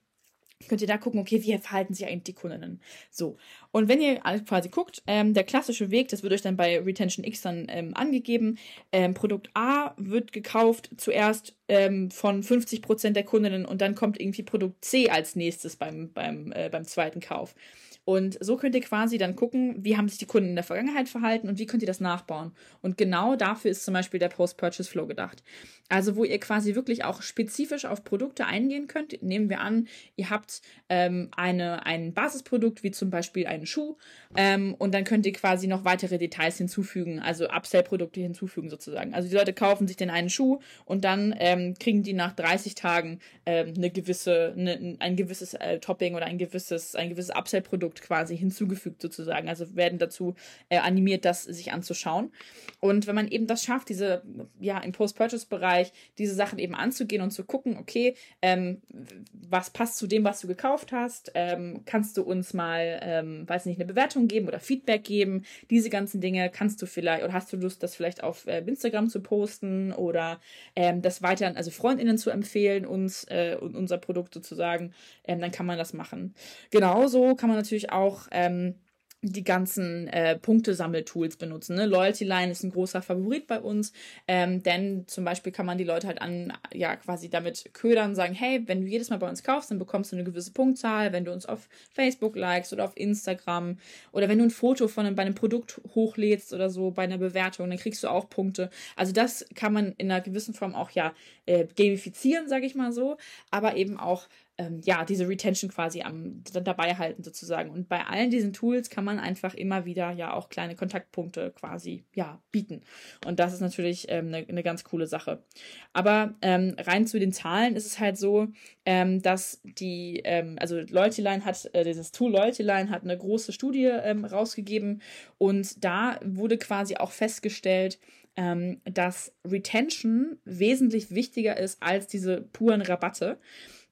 C: könnt ihr da gucken, okay, wie verhalten sich eigentlich die Kundinnen. So. Und wenn ihr quasi guckt, ähm, der klassische Weg, das wird euch dann bei Retention X dann ähm, angegeben, ähm, Produkt A wird gekauft zuerst ähm, von 50% der Kundinnen und dann kommt irgendwie Produkt C als nächstes beim, beim, äh, beim zweiten Kauf. Und so könnt ihr quasi dann gucken, wie haben sich die Kunden in der Vergangenheit verhalten und wie könnt ihr das nachbauen. Und genau dafür ist zum Beispiel der Post-Purchase Flow gedacht. Also wo ihr quasi wirklich auch spezifisch auf Produkte eingehen könnt. Nehmen wir an, ihr habt ähm, eine, ein Basisprodukt wie zum Beispiel einen Schuh ähm, und dann könnt ihr quasi noch weitere Details hinzufügen, also Upsell-Produkte hinzufügen sozusagen. Also die Leute kaufen sich den einen Schuh und dann ähm, kriegen die nach 30 Tagen ähm, eine gewisse, eine, ein gewisses äh, Topping oder ein gewisses, ein gewisses Upsell-Produkt Quasi hinzugefügt sozusagen. Also werden dazu äh, animiert, das sich anzuschauen. Und wenn man eben das schafft, diese, ja, im Post-Purchase-Bereich diese Sachen eben anzugehen und zu gucken, okay, ähm, was passt zu dem, was du gekauft hast, ähm, kannst du uns mal, ähm, weiß nicht, eine Bewertung geben oder Feedback geben, diese ganzen Dinge kannst du vielleicht, oder hast du Lust, das vielleicht auf äh, Instagram zu posten oder ähm, das weiter, also Freundinnen zu empfehlen, uns äh, und unser Produkt sozusagen, ähm, dann kann man das machen. Genauso kann man natürlich auch ähm, die ganzen äh, Punktesammeltools benutzen. Ne? Loyalty Line ist ein großer Favorit bei uns, ähm, denn zum Beispiel kann man die Leute halt an, ja, quasi damit ködern, sagen, hey, wenn du jedes Mal bei uns kaufst, dann bekommst du eine gewisse Punktzahl, wenn du uns auf Facebook likest oder auf Instagram oder wenn du ein Foto von einem, bei einem Produkt hochlädst oder so bei einer Bewertung, dann kriegst du auch Punkte. Also das kann man in einer gewissen Form auch ja äh, gamifizieren, sage ich mal so, aber eben auch ähm, ja, diese Retention quasi am, dabei halten sozusagen. Und bei allen diesen Tools kann man einfach immer wieder ja auch kleine Kontaktpunkte quasi ja bieten. Und das ist natürlich ähm, eine, eine ganz coole Sache. Aber ähm, rein zu den Zahlen ist es halt so, ähm, dass die, ähm, also Loyalty Line hat, äh, dieses Tool Loyalty Line hat eine große Studie ähm, rausgegeben und da wurde quasi auch festgestellt, ähm, dass Retention wesentlich wichtiger ist als diese puren Rabatte.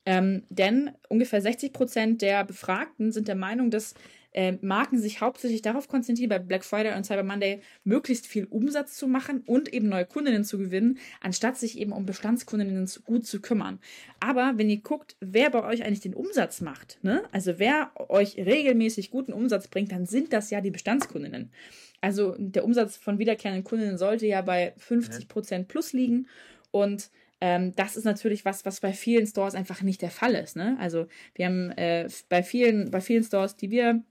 C: Ähm, denn ungefähr 60 Prozent der Befragten sind der Meinung, dass äh, Marken sich hauptsächlich darauf konzentrieren, bei Black Friday und Cyber Monday möglichst viel Umsatz zu machen und eben neue Kundinnen zu gewinnen, anstatt sich eben um Bestandskundinnen gut zu kümmern. Aber wenn ihr guckt, wer bei euch eigentlich den Umsatz macht, ne? also wer euch regelmäßig guten Umsatz bringt, dann sind das ja die Bestandskundinnen. Also der Umsatz von wiederkehrenden Kundinnen sollte ja bei 50 Prozent plus liegen und ähm, das ist natürlich was, was bei vielen Stores einfach nicht der Fall ist. Ne? Also wir haben äh, bei vielen, bei vielen Stores, die wir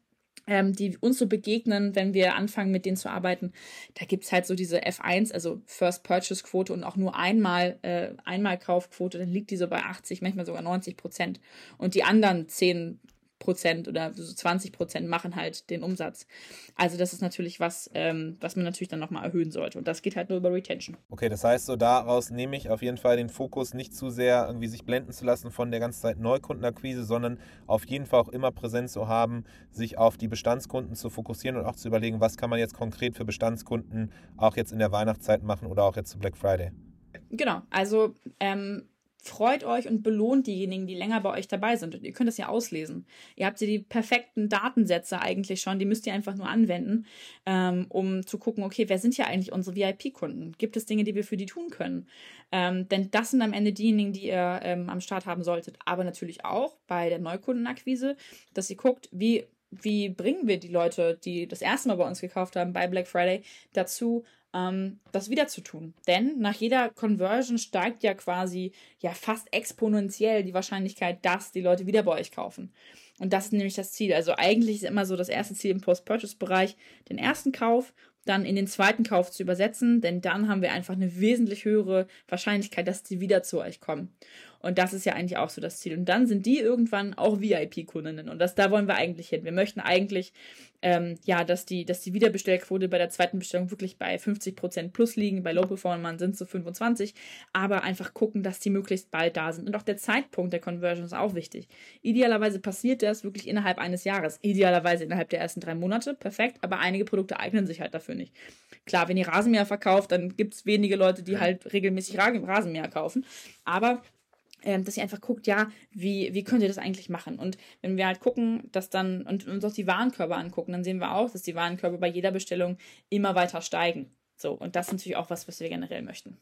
C: ähm, die uns so begegnen, wenn wir anfangen, mit denen zu arbeiten. Da gibt es halt so diese F1, also First Purchase Quote und auch nur einmal, äh, einmal Kaufquote, dann liegt die so bei 80, manchmal sogar 90 Prozent. Und die anderen 10 Prozent oder so 20 Prozent machen halt den Umsatz. Also das ist natürlich was, ähm, was man natürlich dann nochmal erhöhen sollte. Und das geht halt nur über Retention.
A: Okay, das heißt, so daraus nehme ich auf jeden Fall den Fokus nicht zu sehr irgendwie sich blenden zu lassen von der ganzen Zeit Neukundenakquise, sondern auf jeden Fall auch immer präsent zu haben, sich auf die Bestandskunden zu fokussieren und auch zu überlegen, was kann man jetzt konkret für Bestandskunden auch jetzt in der Weihnachtszeit machen oder auch jetzt zu Black Friday.
C: Genau, also ähm, freut euch und belohnt diejenigen, die länger bei euch dabei sind. Und ihr könnt das ja auslesen. Ihr habt ja die perfekten Datensätze eigentlich schon, die müsst ihr einfach nur anwenden, ähm, um zu gucken, okay, wer sind ja eigentlich unsere VIP-Kunden? Gibt es Dinge, die wir für die tun können? Ähm, denn das sind am Ende diejenigen, die ihr ähm, am Start haben solltet. Aber natürlich auch bei der Neukundenakquise, dass ihr guckt, wie wie bringen wir die Leute, die das erste Mal bei uns gekauft haben, bei Black Friday, dazu, ähm, das wieder zu tun. Denn nach jeder Conversion steigt ja quasi ja fast exponentiell die Wahrscheinlichkeit, dass die Leute wieder bei euch kaufen. Und das ist nämlich das Ziel. Also eigentlich ist immer so das erste Ziel im Post-Purchase-Bereich, den ersten Kauf dann in den zweiten Kauf zu übersetzen, denn dann haben wir einfach eine wesentlich höhere Wahrscheinlichkeit, dass die wieder zu euch kommen. Und das ist ja eigentlich auch so das Ziel. Und dann sind die irgendwann auch VIP-Kundinnen. Und das, da wollen wir eigentlich hin. Wir möchten eigentlich, ähm, ja, dass die, dass die Wiederbestellquote bei der zweiten Bestellung wirklich bei 50% plus liegen. Bei Low Performern sind es so 25. Aber einfach gucken, dass die möglichst bald da sind. Und auch der Zeitpunkt der Conversion ist auch wichtig. Idealerweise passiert das wirklich innerhalb eines Jahres. Idealerweise innerhalb der ersten drei Monate. Perfekt. Aber einige Produkte eignen sich halt dafür nicht. Klar, wenn ihr Rasenmäher verkauft, dann gibt es wenige Leute, die halt regelmäßig Rasenmäher kaufen. Aber ähm, dass ihr einfach guckt, ja, wie, wie könnt ihr das eigentlich machen? Und wenn wir halt gucken, dass dann und uns auch die Warenkörbe angucken, dann sehen wir auch, dass die Warenkörbe bei jeder Bestellung immer weiter steigen. So, und das ist natürlich auch was, was wir generell möchten.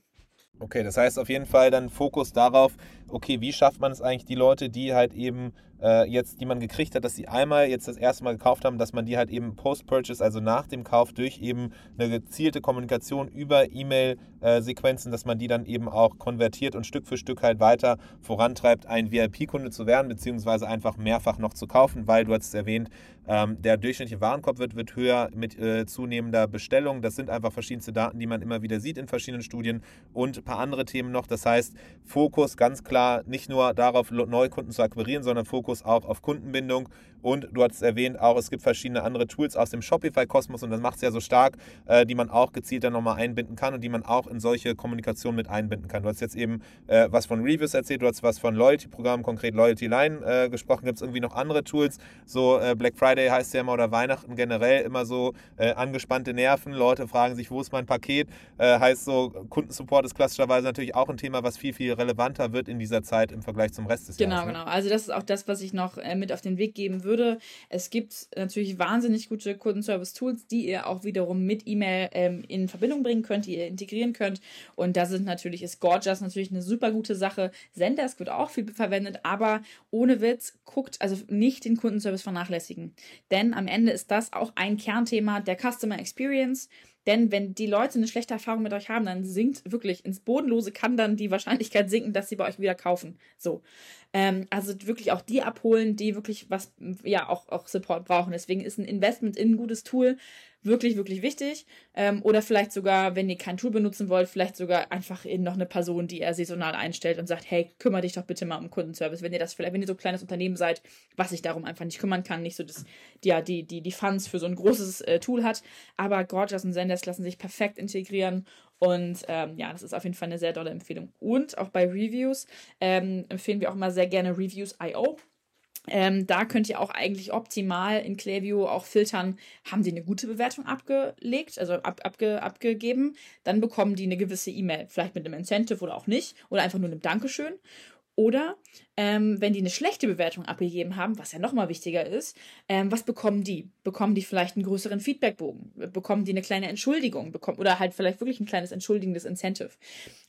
A: Okay, das heißt auf jeden Fall dann Fokus darauf, okay, wie schafft man es eigentlich, die Leute, die halt eben äh, jetzt, die man gekriegt hat, dass sie einmal jetzt das erste Mal gekauft haben, dass man die halt eben post-purchase, also nach dem Kauf durch eben eine gezielte Kommunikation über E-Mail-Sequenzen, dass man die dann eben auch konvertiert und Stück für Stück halt weiter vorantreibt, ein VIP-Kunde zu werden, beziehungsweise einfach mehrfach noch zu kaufen, weil du hast es erwähnt, ähm, der durchschnittliche Warenkorb wird, wird höher mit äh, zunehmender Bestellung. Das sind einfach verschiedenste Daten, die man immer wieder sieht in verschiedenen Studien und ein paar andere Themen noch. Das heißt, Fokus ganz klar nicht nur darauf, Neukunden zu akquirieren, sondern Fokus auch auf Kundenbindung Und du hast erwähnt auch, es gibt verschiedene andere Tools aus dem Shopify-Kosmos und das macht es ja so stark, äh, die man auch gezielt dann nochmal einbinden kann und die man auch in solche Kommunikation mit einbinden kann. Du hast jetzt eben äh, was von Reviews erzählt, du hast was von Loyalty-Programmen, konkret Loyalty Line äh, gesprochen. Gibt es irgendwie noch andere Tools? So äh, Black Friday heißt ja immer oder Weihnachten generell immer so äh, angespannte Nerven. Leute fragen sich, wo ist mein Paket? Äh, heißt so, Kundensupport ist klassischerweise natürlich auch ein Thema, was viel, viel relevanter wird in dieser Zeit im Vergleich zum Rest des
C: genau,
A: Jahres.
C: Genau, genau. Also das ist auch das, was ich noch mit auf den Weg geben würde. Es gibt natürlich wahnsinnig gute Kundenservice-Tools, die ihr auch wiederum mit E-Mail ähm, in Verbindung bringen könnt, die ihr integrieren könnt. Und da sind natürlich, ist Gorgeous natürlich eine super gute Sache. Zendesk wird auch viel verwendet, aber ohne Witz, guckt, also nicht den Kundenservice vernachlässigen. Denn am Ende ist das auch ein Kernthema der Customer Experience. Denn wenn die Leute eine schlechte Erfahrung mit euch haben, dann sinkt wirklich ins Bodenlose, kann dann die Wahrscheinlichkeit sinken, dass sie bei euch wieder kaufen. So. Ähm, also wirklich auch die abholen, die wirklich was, ja, auch, auch Support brauchen. Deswegen ist ein Investment in ein gutes Tool wirklich, wirklich wichtig. Ähm, oder vielleicht sogar, wenn ihr kein Tool benutzen wollt, vielleicht sogar einfach in noch eine Person, die ihr saisonal einstellt und sagt, hey, kümmere dich doch bitte mal um Kundenservice. Wenn ihr das vielleicht, wenn ihr so ein kleines Unternehmen seid, was sich darum einfach nicht kümmern kann, nicht so das, ja, die, die, die Funds für so ein großes äh, Tool hat. Aber Gorgeous und Zendesk lassen sich perfekt integrieren und ähm, ja, das ist auf jeden Fall eine sehr tolle Empfehlung. Und auch bei Reviews ähm, empfehlen wir auch immer sehr gerne Reviews.io. Ähm, da könnt ihr auch eigentlich optimal in Klaviyo auch filtern, haben die eine gute Bewertung abgelegt, also ab, abge, abgegeben, dann bekommen die eine gewisse E-Mail, vielleicht mit einem Incentive oder auch nicht, oder einfach nur einem Dankeschön. Oder ähm, wenn die eine schlechte Bewertung abgegeben haben, was ja nochmal wichtiger ist, ähm, was bekommen die? Bekommen die vielleicht einen größeren Feedbackbogen? Bekommen die eine kleine Entschuldigung? Bekommen, oder halt vielleicht wirklich ein kleines entschuldigendes Incentive?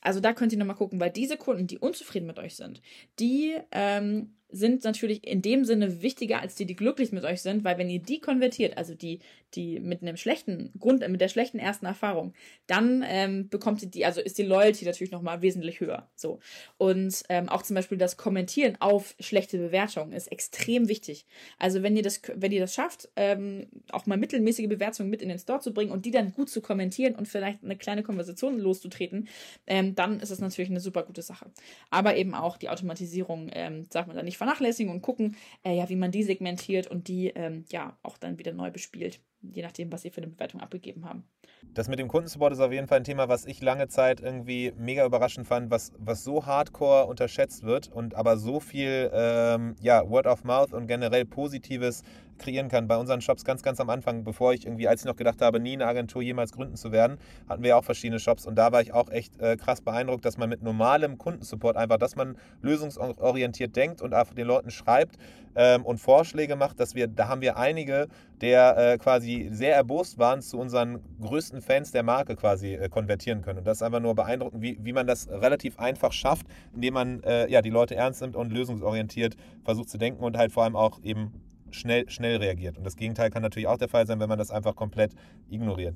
C: Also da könnt ihr nochmal gucken, weil diese Kunden, die unzufrieden mit euch sind, die ähm, sind natürlich in dem Sinne wichtiger als die, die glücklich mit euch sind, weil wenn ihr die konvertiert, also die, die mit einem schlechten Grund, mit der schlechten ersten Erfahrung, dann ähm, bekommt ihr die, also ist die Loyalty natürlich nochmal wesentlich höher. So. Und ähm, auch zum Beispiel das Kommentieren auf schlechte Bewertungen ist extrem wichtig. Also wenn ihr das, wenn ihr das schafft, ähm, auch mal mittelmäßige Bewertungen mit in den Store zu bringen und die dann gut zu kommentieren und vielleicht eine kleine Konversation loszutreten, ähm, dann ist das natürlich eine super gute Sache. Aber eben auch die Automatisierung, ähm, sagt man da nicht vernachlässigen und gucken, äh, ja, wie man die segmentiert und die ähm, ja auch dann wieder neu bespielt, je nachdem, was sie für eine Bewertung abgegeben haben.
A: Das mit dem Kundensupport ist auf jeden Fall ein Thema, was ich lange Zeit irgendwie mega überraschend fand, was, was so hardcore unterschätzt wird und aber so viel ähm, ja, Word of Mouth und generell Positives kreieren kann. Bei unseren Shops ganz, ganz am Anfang, bevor ich irgendwie, als ich noch gedacht habe, nie eine Agentur jemals gründen zu werden, hatten wir auch verschiedene Shops und da war ich auch echt äh, krass beeindruckt, dass man mit normalem Kundensupport einfach, dass man lösungsorientiert denkt und einfach den Leuten schreibt ähm, und Vorschläge macht, dass wir, da haben wir einige, der äh, quasi sehr erbost waren, zu unseren größten Fans der Marke quasi äh, konvertieren können. Und das ist einfach nur beeindruckend, wie, wie man das relativ einfach schafft, indem man äh, ja, die Leute ernst nimmt und lösungsorientiert versucht zu denken und halt vor allem auch eben schnell, schnell reagiert. Und das Gegenteil kann natürlich auch der Fall sein, wenn man das einfach komplett ignoriert.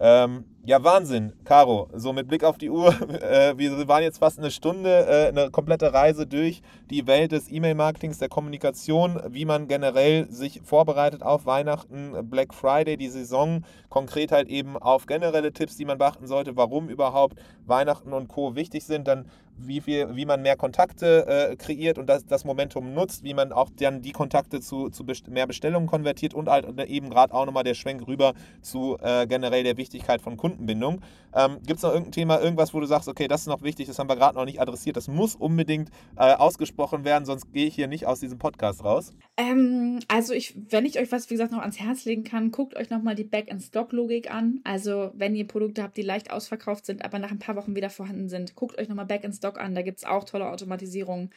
A: Ähm, ja, Wahnsinn, Caro. So mit Blick auf die Uhr, äh, wir waren jetzt fast eine Stunde, äh, eine komplette Reise durch die Welt des E-Mail-Marketings, der Kommunikation, wie man generell sich vorbereitet auf Weihnachten, Black Friday, die Saison, konkret halt eben auf generelle Tipps, die man beachten sollte, warum überhaupt Weihnachten und Co. wichtig sind. Dann wie, viel, wie man mehr Kontakte äh, kreiert und das, das Momentum nutzt, wie man auch dann die Kontakte zu, zu best mehr Bestellungen konvertiert und halt eben gerade auch nochmal der Schwenk rüber zu äh, generell der Wichtigkeit von Kundenbindung. Ähm, Gibt es noch irgendein Thema, irgendwas, wo du sagst, okay, das ist noch wichtig, das haben wir gerade noch nicht adressiert, das muss unbedingt äh, ausgesprochen werden, sonst gehe ich hier nicht aus diesem Podcast raus?
C: Ähm, also ich, wenn ich euch was, wie gesagt, noch ans Herz legen kann, guckt euch nochmal die Back-in-Stock-Logik an. Also wenn ihr Produkte habt, die leicht ausverkauft sind, aber nach ein paar Wochen wieder vorhanden sind, guckt euch nochmal Back-in-Stock Stock an. Da gibt es auch tolle Automatisierungen.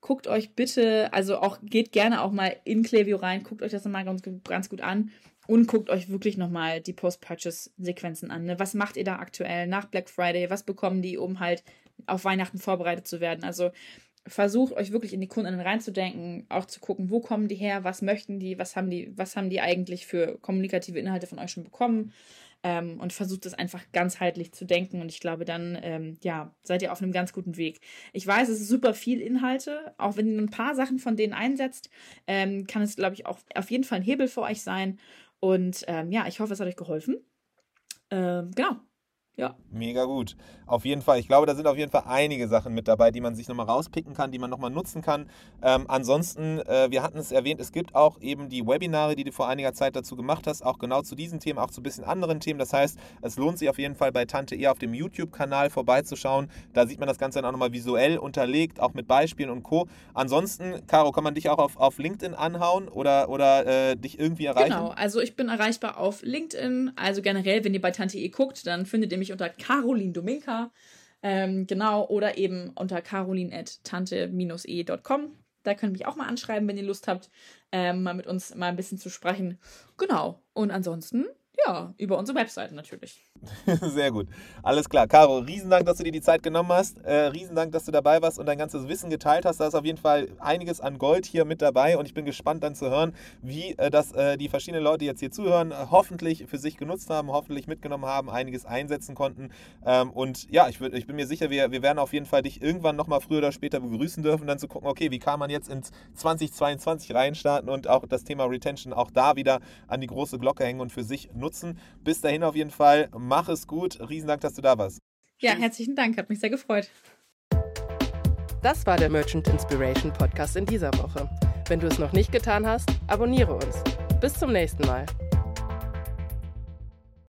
C: Guckt euch bitte, also auch geht gerne auch mal in Klaviyo rein, guckt euch das nochmal ganz, ganz gut an und guckt euch wirklich nochmal die Post-Purchase-Sequenzen an. Ne? Was macht ihr da aktuell nach Black Friday? Was bekommen die, um halt auf Weihnachten vorbereitet zu werden? Also versucht euch wirklich in die Kunden reinzudenken, auch zu gucken, wo kommen die her, was möchten die, was haben die, was haben die eigentlich für kommunikative Inhalte von euch schon bekommen ähm, und versucht es einfach ganzheitlich zu denken. Und ich glaube, dann ähm, ja, seid ihr auf einem ganz guten Weg. Ich weiß, es ist super viel Inhalte. Auch wenn ihr ein paar Sachen von denen einsetzt, ähm, kann es, glaube ich, auch auf jeden Fall ein Hebel für euch sein. Und ähm, ja, ich hoffe, es hat euch geholfen. Ähm, genau. Ja.
A: Mega gut. Auf jeden Fall. Ich glaube, da sind auf jeden Fall einige Sachen mit dabei, die man sich nochmal rauspicken kann, die man nochmal nutzen kann. Ähm, ansonsten, äh, wir hatten es erwähnt, es gibt auch eben die Webinare, die du vor einiger Zeit dazu gemacht hast, auch genau zu diesen Themen, auch zu ein bisschen anderen Themen. Das heißt, es lohnt sich auf jeden Fall bei Tante E auf dem YouTube-Kanal vorbeizuschauen. Da sieht man das Ganze dann auch nochmal visuell unterlegt, auch mit Beispielen und Co. Ansonsten, Caro, kann man dich auch auf, auf LinkedIn anhauen oder, oder äh, dich irgendwie erreichen?
C: Genau, also ich bin erreichbar auf LinkedIn. Also generell, wenn ihr bei Tante E guckt, dann findet ihr mich unter Caroline Dominka. Ähm, genau, oder eben unter caroline.tante-e.com. Da könnt ihr mich auch mal anschreiben, wenn ihr Lust habt, ähm, mal mit uns mal ein bisschen zu sprechen. Genau. Und ansonsten, ja, über unsere Webseite natürlich.
A: Sehr gut. Alles klar. Caro, Riesendank, dass du dir die Zeit genommen hast. Äh, Riesendank, dass du dabei warst und dein ganzes Wissen geteilt hast. Da ist auf jeden Fall einiges an Gold hier mit dabei und ich bin gespannt dann zu hören, wie äh, das äh, die verschiedenen Leute, jetzt hier zuhören, äh, hoffentlich für sich genutzt haben, hoffentlich mitgenommen haben, einiges einsetzen konnten. Ähm, und ja, ich, würd, ich bin mir sicher, wir, wir werden auf jeden Fall dich irgendwann nochmal früher oder später begrüßen dürfen, dann zu gucken, okay, wie kann man jetzt ins 2022 reinstarten und auch das Thema Retention auch da wieder an die große Glocke hängen und für sich nutzen. Bis dahin auf jeden Fall, mach es gut. Riesen Dank, dass du da warst.
C: Ja, herzlichen Dank, hat mich sehr gefreut.
B: Das war der Merchant Inspiration Podcast in dieser Woche. Wenn du es noch nicht getan hast, abonniere uns. Bis zum nächsten Mal.